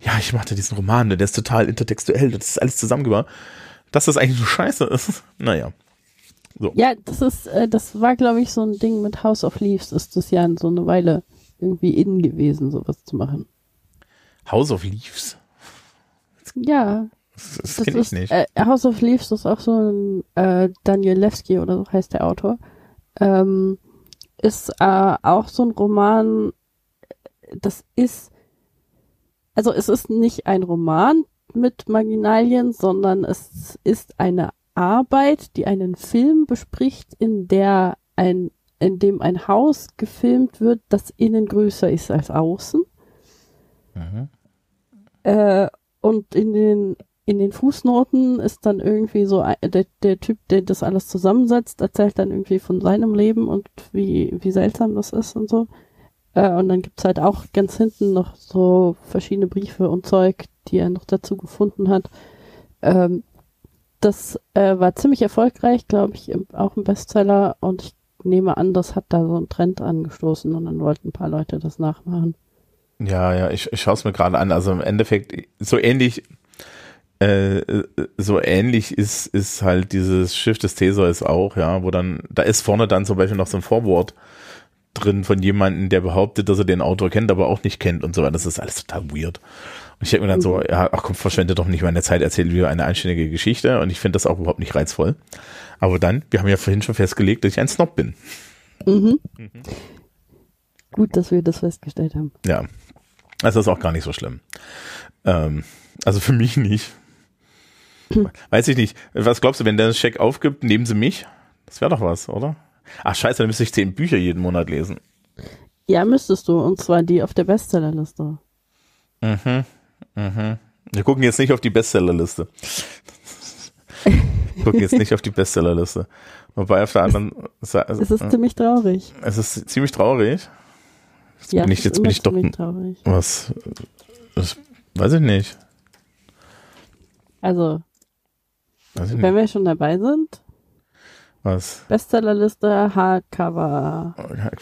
S1: ja, ich machte diesen Roman, der ist total intertextuell, das ist alles zusammengebracht, dass das eigentlich so scheiße ist. Naja.
S2: So. Ja, das ist, äh, das war, glaube ich, so ein Ding mit House of Leaves, ist das ja so eine Weile irgendwie innen gewesen, sowas zu machen.
S1: House of Leaves?
S2: Ja.
S1: Das, das, das kenne ich nicht.
S2: Äh, House of Leaves ist auch so ein äh, Daniel Levski oder so heißt der Autor. Ähm, ist äh, auch so ein Roman, das ist, also es ist nicht ein Roman mit Marginalien, sondern es ist eine Arbeit, die einen Film bespricht, in der ein, in dem ein Haus gefilmt wird, das innen größer ist als außen. Mhm. Äh, und in den in den Fußnoten ist dann irgendwie so der, der Typ, der das alles zusammensetzt, erzählt dann irgendwie von seinem Leben und wie, wie seltsam das ist und so. Äh, und dann gibt's halt auch ganz hinten noch so verschiedene Briefe und Zeug, die er noch dazu gefunden hat. Ähm, das äh, war ziemlich erfolgreich, glaube ich, im, auch ein Bestseller und ich nehme an, das hat da so einen Trend angestoßen und dann wollten ein paar Leute das nachmachen.
S1: Ja, ja, ich, ich schaue es mir gerade an. Also im Endeffekt so ähnlich, äh, so ähnlich ist, ist halt dieses Schiff des Theseus auch, ja, wo dann, da ist vorne dann zum Beispiel noch so ein Vorwort drin von jemandem, der behauptet, dass er den Autor kennt, aber auch nicht kennt und so weiter. Das ist alles total weird. Und ich denke mir dann so, mhm. ja, ach komm, verschwende doch nicht meine Zeit, erzähle lieber eine einständige Geschichte und ich finde das auch überhaupt nicht reizvoll. Aber dann, wir haben ja vorhin schon festgelegt, dass ich ein Snob bin.
S2: Mhm. Mhm. Gut, dass wir das festgestellt haben.
S1: Ja, das ist auch gar nicht so schlimm. Ähm, also für mich nicht. Weiß ich nicht. Was glaubst du, wenn der Scheck aufgibt, nehmen sie mich? Das wäre doch was, oder? Ach scheiße, dann müsste ich zehn Bücher jeden Monat lesen.
S2: Ja, müsstest du. Und zwar die auf der Bestsellerliste.
S1: Mhm. Mhm. Wir gucken jetzt nicht auf die Bestsellerliste. Wir gucken jetzt nicht auf die Bestsellerliste. Wobei auf der anderen
S2: Seite. Es ist äh, ziemlich traurig.
S1: Es ist ziemlich traurig. Jetzt ja, bin ich, jetzt bin ich doch. Traurig. Was? Das weiß ich nicht.
S2: Also, wenn wir schon dabei sind,
S1: was?
S2: Bestsellerliste Hardcover.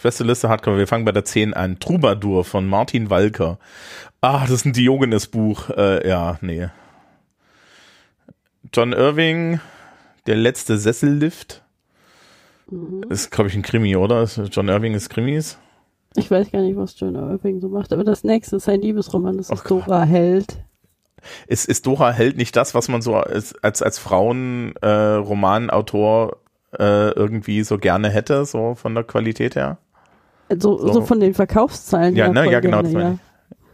S1: Bestsellerliste Hardcover. Wir fangen bei der 10 an. Troubadour von Martin Walker. Ah, das ist ein Diogenes-Buch. Äh, ja, nee. John Irving, der letzte Sessellift. Mhm. Ist, glaube ich, ein Krimi, oder? John Irving ist Krimis.
S2: Ich weiß gar nicht, was John Irving so macht, aber das nächste ist ein Liebesroman, das ist Dora Held.
S1: Ist, ist Dora Held nicht das, was man so als, als, als Frauenromanautor äh, irgendwie so gerne hätte, so von der Qualität her?
S2: So, so. so von den Verkaufszahlen
S1: ja, ne? ja, genau.
S2: Gerne,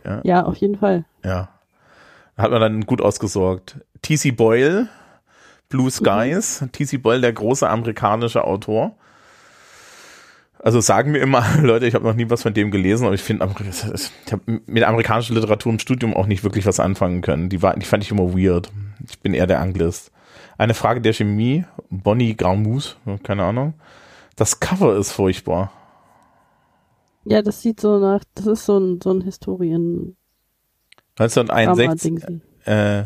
S2: ja. Ja. ja, auf jeden Fall.
S1: Ja. Hat man dann gut ausgesorgt. T.C. Boyle, Blue Skies. Mhm. T.C. Boyle, der große amerikanische Autor. Also sagen mir immer Leute, ich habe noch nie was von dem gelesen, aber ich finde, ich habe mit amerikanischer Literatur im Studium auch nicht wirklich was anfangen können. Die, war, die fand ich immer weird. Ich bin eher der Anglist. Eine Frage der Chemie, Bonnie Garmus, keine Ahnung. Das Cover ist furchtbar.
S2: Ja, das sieht so nach, das ist so ein, so ein Historien.
S1: 1961. Äh,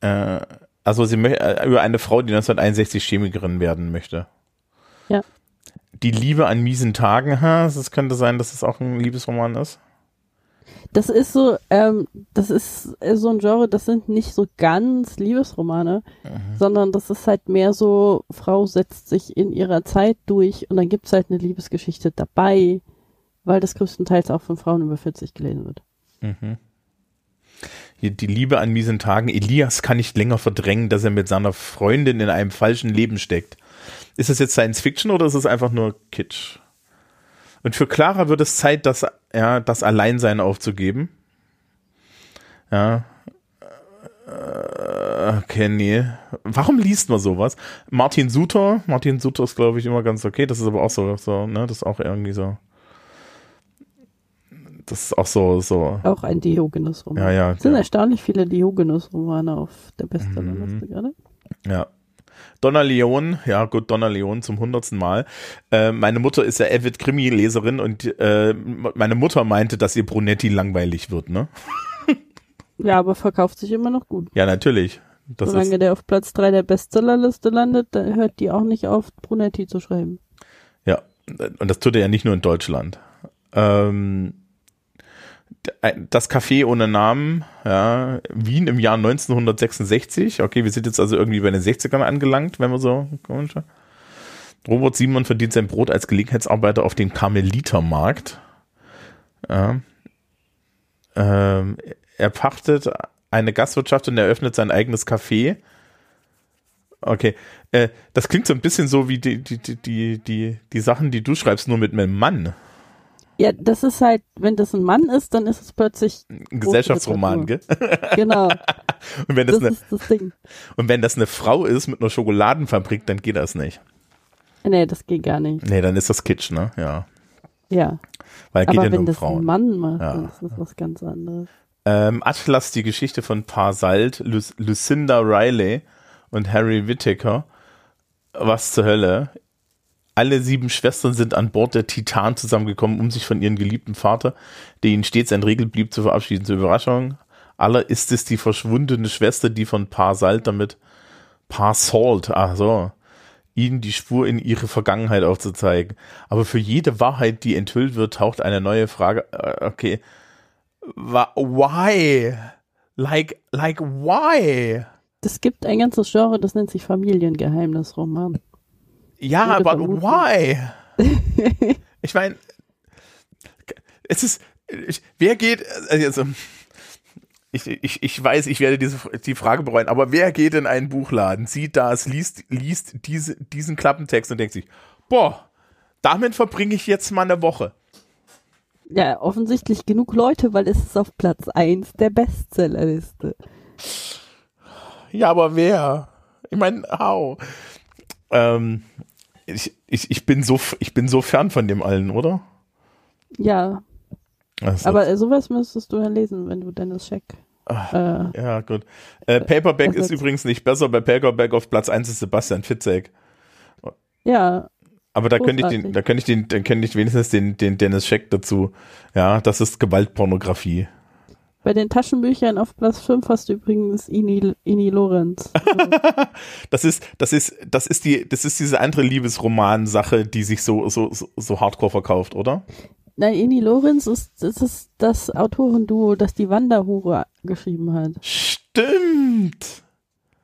S1: äh, also sie möchte äh, über eine Frau, die 1961 Chemikerin werden möchte.
S2: Ja.
S1: Die Liebe an miesen Tagen, ha, das könnte sein, dass es auch ein Liebesroman ist.
S2: Das ist so, ähm, das ist so ein Genre, das sind nicht so ganz Liebesromane, mhm. sondern das ist halt mehr so, Frau setzt sich in ihrer Zeit durch und dann gibt's halt eine Liebesgeschichte dabei, weil das größtenteils auch von Frauen über 40 gelesen wird. Mhm.
S1: Hier die Liebe an miesen Tagen. Elias kann nicht länger verdrängen, dass er mit seiner Freundin in einem falschen Leben steckt. Ist das jetzt Science Fiction oder ist es einfach nur Kitsch? Und für Clara wird es Zeit, das, ja, das Alleinsein aufzugeben. Ja. Äh, okay, nee. Warum liest man sowas? Martin Suter. Martin Suter ist, glaube ich, immer ganz okay. Das ist aber auch so, so, ne, das ist auch irgendwie so. Das ist auch so, so.
S2: Auch ein Diogenes-Roman.
S1: Ja, ja.
S2: Es sind ja. erstaunlich viele Diogenes-Romane auf der Bestsellerliste mhm. gerade.
S1: Ja. Donna Leon, ja gut, Donna Leon zum hundertsten Mal. Äh, meine Mutter ist ja avid Krimi-Leserin und äh, meine Mutter meinte, dass ihr Brunetti langweilig wird, ne?
S2: ja, aber verkauft sich immer noch gut.
S1: Ja, natürlich. Das
S2: Solange
S1: ist,
S2: der auf Platz 3 der Bestsellerliste landet, dann hört die auch nicht auf, Brunetti zu schreiben.
S1: ja, und das tut er ja nicht nur in Deutschland. Ähm, das Café ohne Namen, ja, Wien im Jahr 1966. Okay, wir sind jetzt also irgendwie bei den 60ern angelangt, wenn wir so. Robert Simon verdient sein Brot als Gelegenheitsarbeiter auf dem Karmelitermarkt. Ja. Ähm, er pachtet eine Gastwirtschaft und eröffnet sein eigenes Café. Okay, äh, das klingt so ein bisschen so wie die, die, die, die, die, Sachen, die du schreibst, nur mit einem Mann.
S2: Ja, das ist halt, wenn das ein Mann ist, dann ist es plötzlich
S1: Ein Gesellschaftsroman, gell?
S2: genau.
S1: Und wenn das,
S2: Das
S1: eine,
S2: ist das Ding.
S1: und wenn das eine Frau ist mit einer Schokoladenfabrik, dann geht das nicht.
S2: Nee, das geht gar nicht.
S1: Nee, dann ist das Kitsch, ne? Ja.
S2: Ja.
S1: Weil geht ja
S2: Aber
S1: nur
S2: wenn
S1: um
S2: das ein
S1: Frauen.
S2: Mann macht,
S1: Ja.
S2: dann ist das was ganz anderes.
S1: Ähm, Atlas, die Geschichte von Parsalt, Lu Lucinda Riley und Harry Whittaker. Was zur Hölle? Alle sieben Schwestern sind an Bord der Titan zusammengekommen, um sich von ihrem geliebten Vater, der ihnen stets ein Regel blieb, zu verabschieden. Zur Überraschung aller ist es die verschwundene Schwester, die von Parsalt damit Parsalt, ach so, ihnen die Spur in ihre Vergangenheit aufzuzeigen. Aber für jede Wahrheit, die enthüllt wird, taucht eine neue Frage. äh, Okay, why? Like, like, why?
S2: Es gibt ein ganzes Genre, das nennt sich Familiengeheimnisroman.
S1: Ja, aber
S2: vermuten.
S1: why? ich meine, es ist, ich, wer geht, also, ich, ich, ich weiß, ich werde diese, die Frage bereuen, aber wer geht in einen Buchladen, sieht das, liest, liest diese, diesen Klappentext und denkt sich, boah, damit verbringe ich jetzt mal eine Woche.
S2: Ja, offensichtlich genug Leute, weil es ist auf Platz 1 der Bestsellerliste.
S1: Ja, aber wer? Ich meine, how? Ähm, ich, ich, ich, bin so, ich bin so fern von dem allen, oder?
S2: Ja,
S1: Also,
S2: aber äh, sowas müsstest du ja lesen, wenn du Dennis Scheck.
S1: Ach,
S2: Äh,
S1: ja, gut. Äh, Paperback ist übrigens nicht besser. Bei Paperback auf Platz 1 ist Sebastian Fitzek.
S2: ja,
S1: Aber da könnte ich den, da könnte ich den, dann könnte ich wenigstens den, den Dennis Scheck dazu. Ja, das ist Gewaltpornografie.
S2: Bei den Taschenbüchern auf Platz 5 hast du übrigens Ini, Ini Lorenz.
S1: Das ist, das ist, das ist die, das ist diese andere Liebesroman-Sache, die sich so, so, so, so hardcore verkauft, oder?
S2: Nein, Ini Lorenz ist, das ist das Autorenduo, das die Wanderhure geschrieben hat.
S1: Stimmt.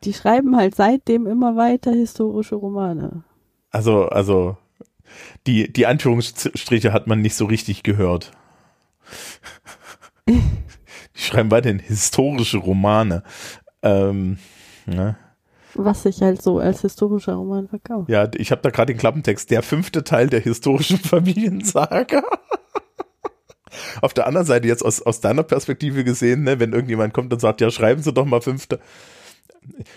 S2: Die schreiben halt seitdem immer weiter historische Romane.
S1: Also, also, die, die Anführungsstriche hat man nicht so richtig gehört. Die schreiben weiterhin historische Romane. Ähm, ne?
S2: Was sich halt so als historischer Roman verkauft.
S1: Ja, ich habe da gerade den Klappentext. Der fünfte Teil der historischen Familiensaga. Auf der anderen Seite jetzt aus, aus deiner Perspektive gesehen, ne, wenn irgendjemand kommt und sagt, ja, schreiben Sie doch mal fünfte,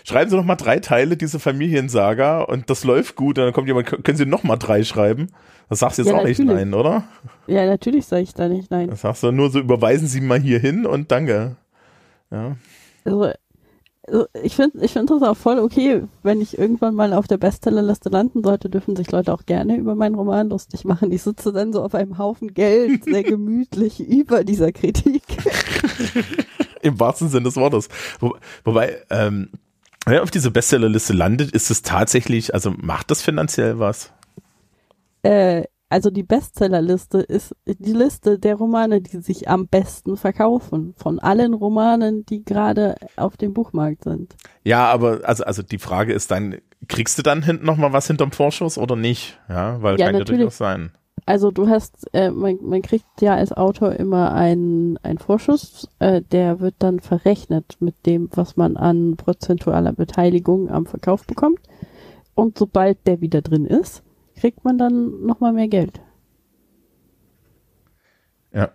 S1: schreiben Sie doch mal drei Teile dieser Familiensaga und das läuft gut und dann kommt jemand, können Sie noch mal drei schreiben? Das sagst du jetzt
S2: Ja,
S1: auch nicht
S2: natürlich.
S1: nein, oder?
S2: Ja, natürlich sage ich da nicht nein.
S1: Das sagst du nur so, überweisen Sie mal hier hin und danke. Ja.
S2: Also, also ich finde ich find das auch voll okay, wenn ich irgendwann mal auf der Bestsellerliste landen sollte, dürfen sich Leute auch gerne über meinen Roman lustig machen. Ich sitze dann so auf einem Haufen Geld, sehr gemütlich über dieser Kritik.
S1: Im wahrsten Sinne des Wortes. Wo, wobei, ähm, wer auf diese Bestsellerliste landet, ist es tatsächlich, also macht das finanziell was?
S2: Äh, also die Bestsellerliste ist die Liste der Romane, die sich am besten verkaufen. Von allen Romanen, die gerade auf dem Buchmarkt sind.
S1: Ja, aber also, also die Frage ist dann, kriegst du dann hinten noch mal was hinterm Vorschuss oder nicht? Ja, weil
S2: Ja,
S1: kann ja
S2: natürlich.
S1: durchaus sein.
S2: Also du hast, äh, man, man kriegt ja als Autor immer einen, einen Vorschuss, äh, der wird dann verrechnet mit dem, was man an prozentualer Beteiligung am Verkauf bekommt. Und sobald der wieder drin ist, kriegt man dann nochmal mehr Geld.
S1: Ja.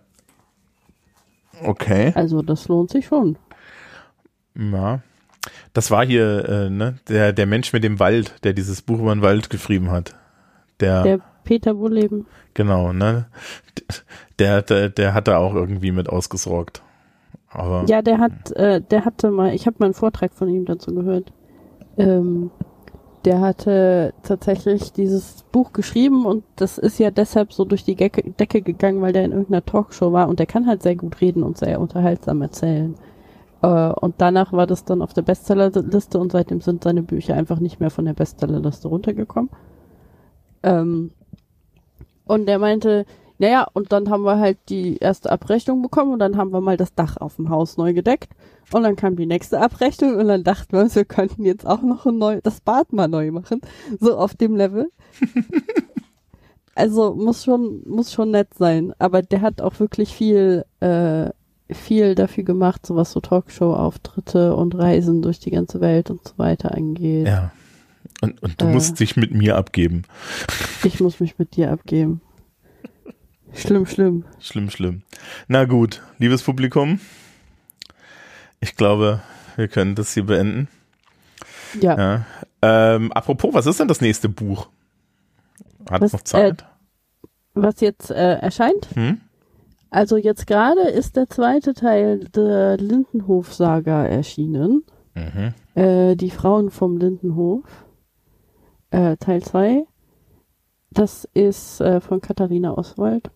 S1: Okay.
S2: Also das lohnt sich schon.
S1: Ja. Das war hier, äh, ne, der, der Mensch mit dem Wald, der dieses Buch über den Wald geschrieben hat. Der,
S2: Der Peter Wohleben.
S1: genau, ne? Der, der, der hat da auch irgendwie mit ausgesorgt. Aber
S2: Ja, der hat, äh, der hatte mal, ich habe mal einen Vortrag von ihm dazu gehört. Ähm, der hatte tatsächlich dieses Buch geschrieben und das ist ja deshalb so durch die Decke, Decke gegangen, weil der in irgendeiner Talkshow war und der kann halt sehr gut reden und sehr unterhaltsam erzählen. Äh, und danach war das dann auf der Bestsellerliste und seitdem sind seine Bücher einfach nicht mehr von der Bestsellerliste runtergekommen. Ähm, und er meinte, naja, und dann haben wir halt die erste Abrechnung bekommen und dann haben wir mal das Dach auf dem Haus neu gedeckt. Und dann kam die nächste Abrechnung und dann dachten wir uns, wir könnten jetzt auch noch ein neu, das Bad mal neu machen. So auf dem Level. also muss schon, muss schon nett sein. Aber der hat auch wirklich viel, äh, viel dafür gemacht, so was so Talkshow-Auftritte und Reisen durch die ganze Welt und so weiter angeht.
S1: Ja. Und, und du
S2: Äh.
S1: musst dich mit mir abgeben.
S2: Ich muss mich mit dir abgeben. Schlimm, schlimm.
S1: Schlimm, schlimm. Na gut, liebes Publikum. Ich glaube, wir können das hier beenden.
S2: Ja.
S1: Ja. Ähm, apropos, was ist denn das nächste Buch? Hat
S2: Was,
S1: noch Zeit?
S2: Was jetzt äh, erscheint?
S1: hm?
S2: Also jetzt gerade ist der zweite Teil der Lindenhof-Saga erschienen.
S1: Mhm.
S2: Äh, die Frauen vom Lindenhof. Äh, Teil 2. Das ist äh, von Katharina Oswald.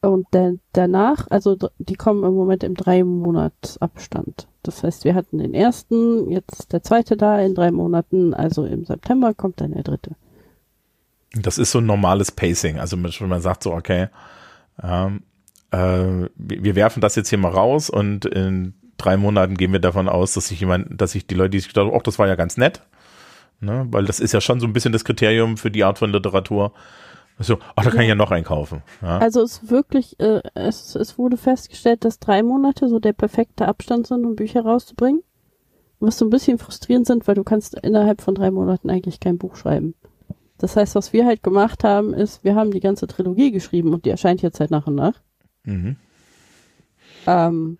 S2: Und der, danach, also die kommen im Moment im drei Monats Abstand. Das heißt, wir hatten den ersten, jetzt der zweite da in drei Monaten, also im September kommt dann der dritte.
S1: Das ist so ein normales Pacing. Also wenn man sagt so, okay, ähm, äh, wir werfen das jetzt hier mal raus und in drei Monaten gehen wir davon aus, dass sich jemand, dass sich die Leute, die sich gedacht haben, ach, das war ja ganz nett, ne? weil das ist ja schon so ein bisschen das Kriterium für die Art von Literatur. So, ach, da kann ich ja noch einkaufen. Ja?
S2: Also es ist wirklich, äh, es, es wurde festgestellt, dass drei Monate so der perfekte Abstand sind, um Bücher rauszubringen. Was so ein bisschen frustrierend sind, weil du kannst innerhalb von drei Monaten eigentlich kein Buch schreiben. Das heißt, was wir halt gemacht haben, ist, wir haben die ganze Trilogie geschrieben und die erscheint jetzt halt nach und nach.
S1: Mhm.
S2: Ähm,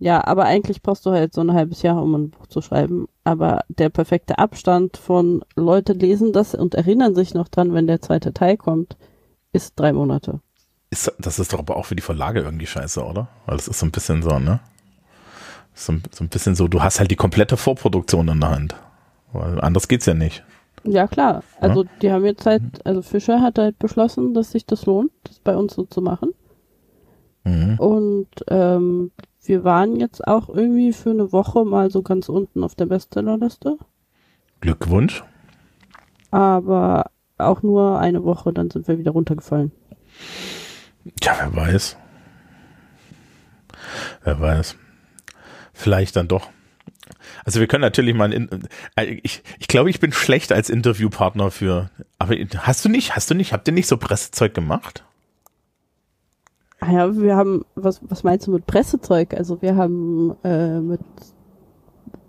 S2: ja, aber eigentlich brauchst du halt so ein halbes Jahr, um ein Buch zu schreiben. Aber der perfekte Abstand von Leute lesen das und erinnern sich noch dran, wenn der zweite Teil kommt, ist drei Monate.
S1: Ist, das ist doch aber auch für die Verlage irgendwie scheiße, oder? Weil das ist so ein bisschen so, ne? So, ein- so ein bisschen so, du hast halt die komplette Vorproduktion in der Hand. Weil anders geht's ja nicht.
S2: Ja, klar. Also die haben jetzt halt, also Fischer hat halt beschlossen, dass sich das lohnt, das bei uns so zu machen.
S1: Mhm.
S2: Und ähm, wir waren jetzt auch irgendwie für eine Woche mal so ganz unten auf der Bestsellerliste.
S1: Glückwunsch.
S2: Aber auch nur eine Woche, dann sind wir wieder runtergefallen.
S1: Ja, wer weiß. Wer weiß. Vielleicht dann doch. Also wir können natürlich mal, ein In äh, ich, ich glaube, ich bin schlecht als Interviewpartner für, aber hast du nicht, hast du nicht, habt ihr nicht so Pressezeug gemacht?
S2: Ah ja, wir haben, was, was meinst du mit Pressezeug? Also wir haben äh, mit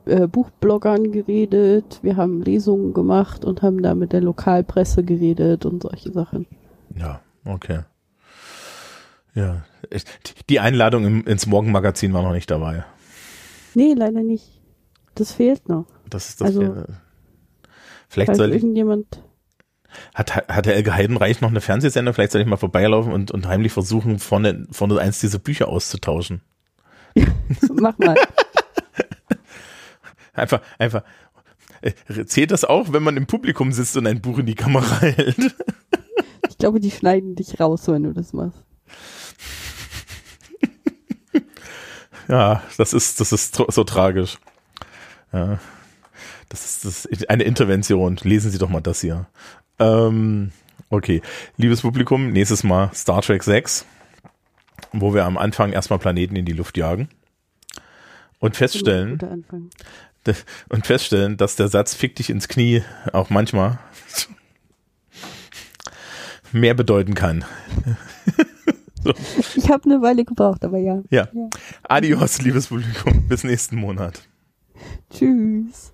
S2: äh, Buchbloggern geredet, wir haben Lesungen gemacht und haben da mit der Lokalpresse geredet und solche Sachen.
S1: Ja, okay. Ja, ich- die Einladung im, ins Morgenmagazin war noch nicht dabei.
S2: Nee, leider nicht. Das fehlt noch.
S1: Das ist das.
S2: Also,
S1: wäre- vielleicht soll ich,
S2: irgendjemand.
S1: Hat, hat der Elke Heidenreich noch eine Fernsehsendung? Vielleicht soll ich mal vorbeilaufen und, und heimlich versuchen, vorne, vorne eins dieser Bücher auszutauschen.
S2: Mach mal.
S1: Einfach, einfach. Äh, Zählt das auch, wenn man im Publikum sitzt und ein Buch in die Kamera hält?
S2: Ich glaube, die schneiden dich raus, wenn du das machst.
S1: Ja, das ist, das ist so tragisch. Ja. Das ist, das ist eine Intervention. Lesen Sie doch mal das hier. Ähm, okay. Liebes Publikum, nächstes Mal Star Trek 6, wo wir am Anfang erstmal Planeten in die Luft jagen. Und feststellen, und feststellen, dass der Satz fick dich ins Knie auch manchmal mehr bedeuten kann.
S2: Ich habe eine Weile gebraucht, aber ja.
S1: Ja.
S2: Ja.
S1: Adios, liebes Publikum. Bis nächsten Monat.
S2: Tschüss.